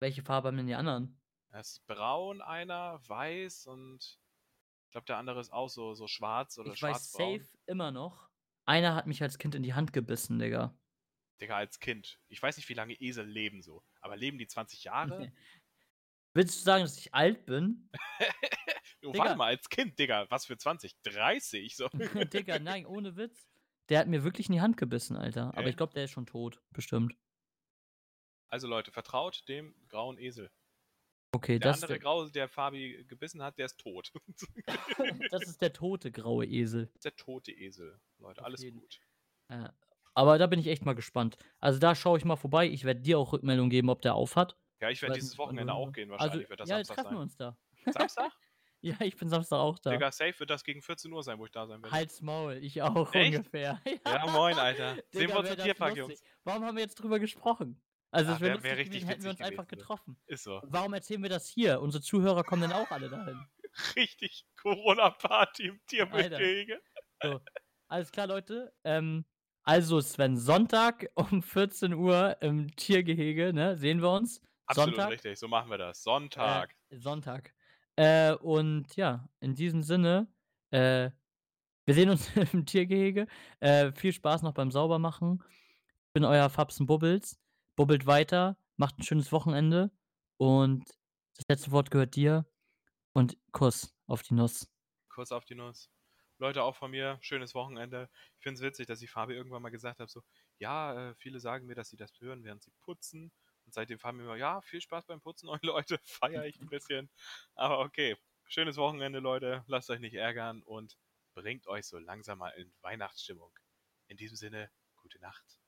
Welche Farbe haben denn die anderen? Es ist braun einer, weiß und ich glaube, der andere ist auch so, so schwarz oder Ich weiß safe immer noch. Einer hat mich als Kind in die Hand gebissen, Digga. Digga, als Kind. Ich weiß nicht, wie lange Esel leben so. Aber leben die 20 Jahre? Willst du sagen, dass ich alt bin? Digga. warte mal, als Kind, Digga, was für 20? 30? So. Digga, nein, ohne Witz. Der hat mir wirklich in die Hand gebissen, Alter. Aber Okay. ich glaube, der ist schon tot. Bestimmt. Also Leute, vertraut dem grauen Esel. Okay, Der das, andere Graue, der Fabi gebissen hat, der ist tot. das ist der tote graue Esel. ist der tote Esel. Leute, Auf alles jeden. gut. Äh, aber da bin ich echt mal gespannt. Also da schaue ich mal vorbei. Ich werde dir auch Rückmeldung geben, ob der aufhat. Ja, ich werde dieses Wochenende auch gehen, wahrscheinlich Also, wird das ja, jetzt Samstag treffen wir sein. uns da. Samstag? Ja, ich bin Samstag auch da. Digga, safe wird das gegen 14 Uhr sein, wo ich da sein werde. Halt's Maul, ich auch Echt? ungefähr. Ja, moin, Alter. Sehen Digga, wir uns im Tierpark. Jungs. Warum haben wir jetzt drüber gesprochen? Also es wäre wär- wär gewesen, richtig hätten wir uns einfach so. getroffen. Ist so. Warum erzählen wir das hier? Unsere Zuhörer kommen dann auch alle dahin. Richtig Corona-Party im Tiermüllgehege. Alles klar, Leute. Ähm, also Sven, Sonntag um 14 Uhr im Tiergehege, ne? Sehen wir uns. Absolut Sonntag. richtig, so machen wir das. Sonntag. Äh, Sonntag. Äh, und ja, in diesem Sinne, äh, wir sehen uns im Tiergehege. Äh, viel Spaß noch beim Saubermachen. Ich bin euer Fabsen Bubbles. Bubbelt weiter, macht ein schönes Wochenende. Und das letzte Wort gehört dir. Und Kuss auf die Nuss. Kurz auf die Nuss. Leute, auch von mir, schönes Wochenende. Ich finde es witzig, dass ich Fabi irgendwann mal gesagt habe, so, ja, äh, viele sagen mir, dass sie das hören, während sie putzen. Seitdem Fabi immer, ja, viel Spaß beim Putzen, euch Leute, feiere ich ein bisschen. Aber okay, schönes Wochenende, Leute. Lasst euch nicht ärgern und bringt euch so langsam mal in Weihnachtsstimmung. In diesem Sinne, gute Nacht.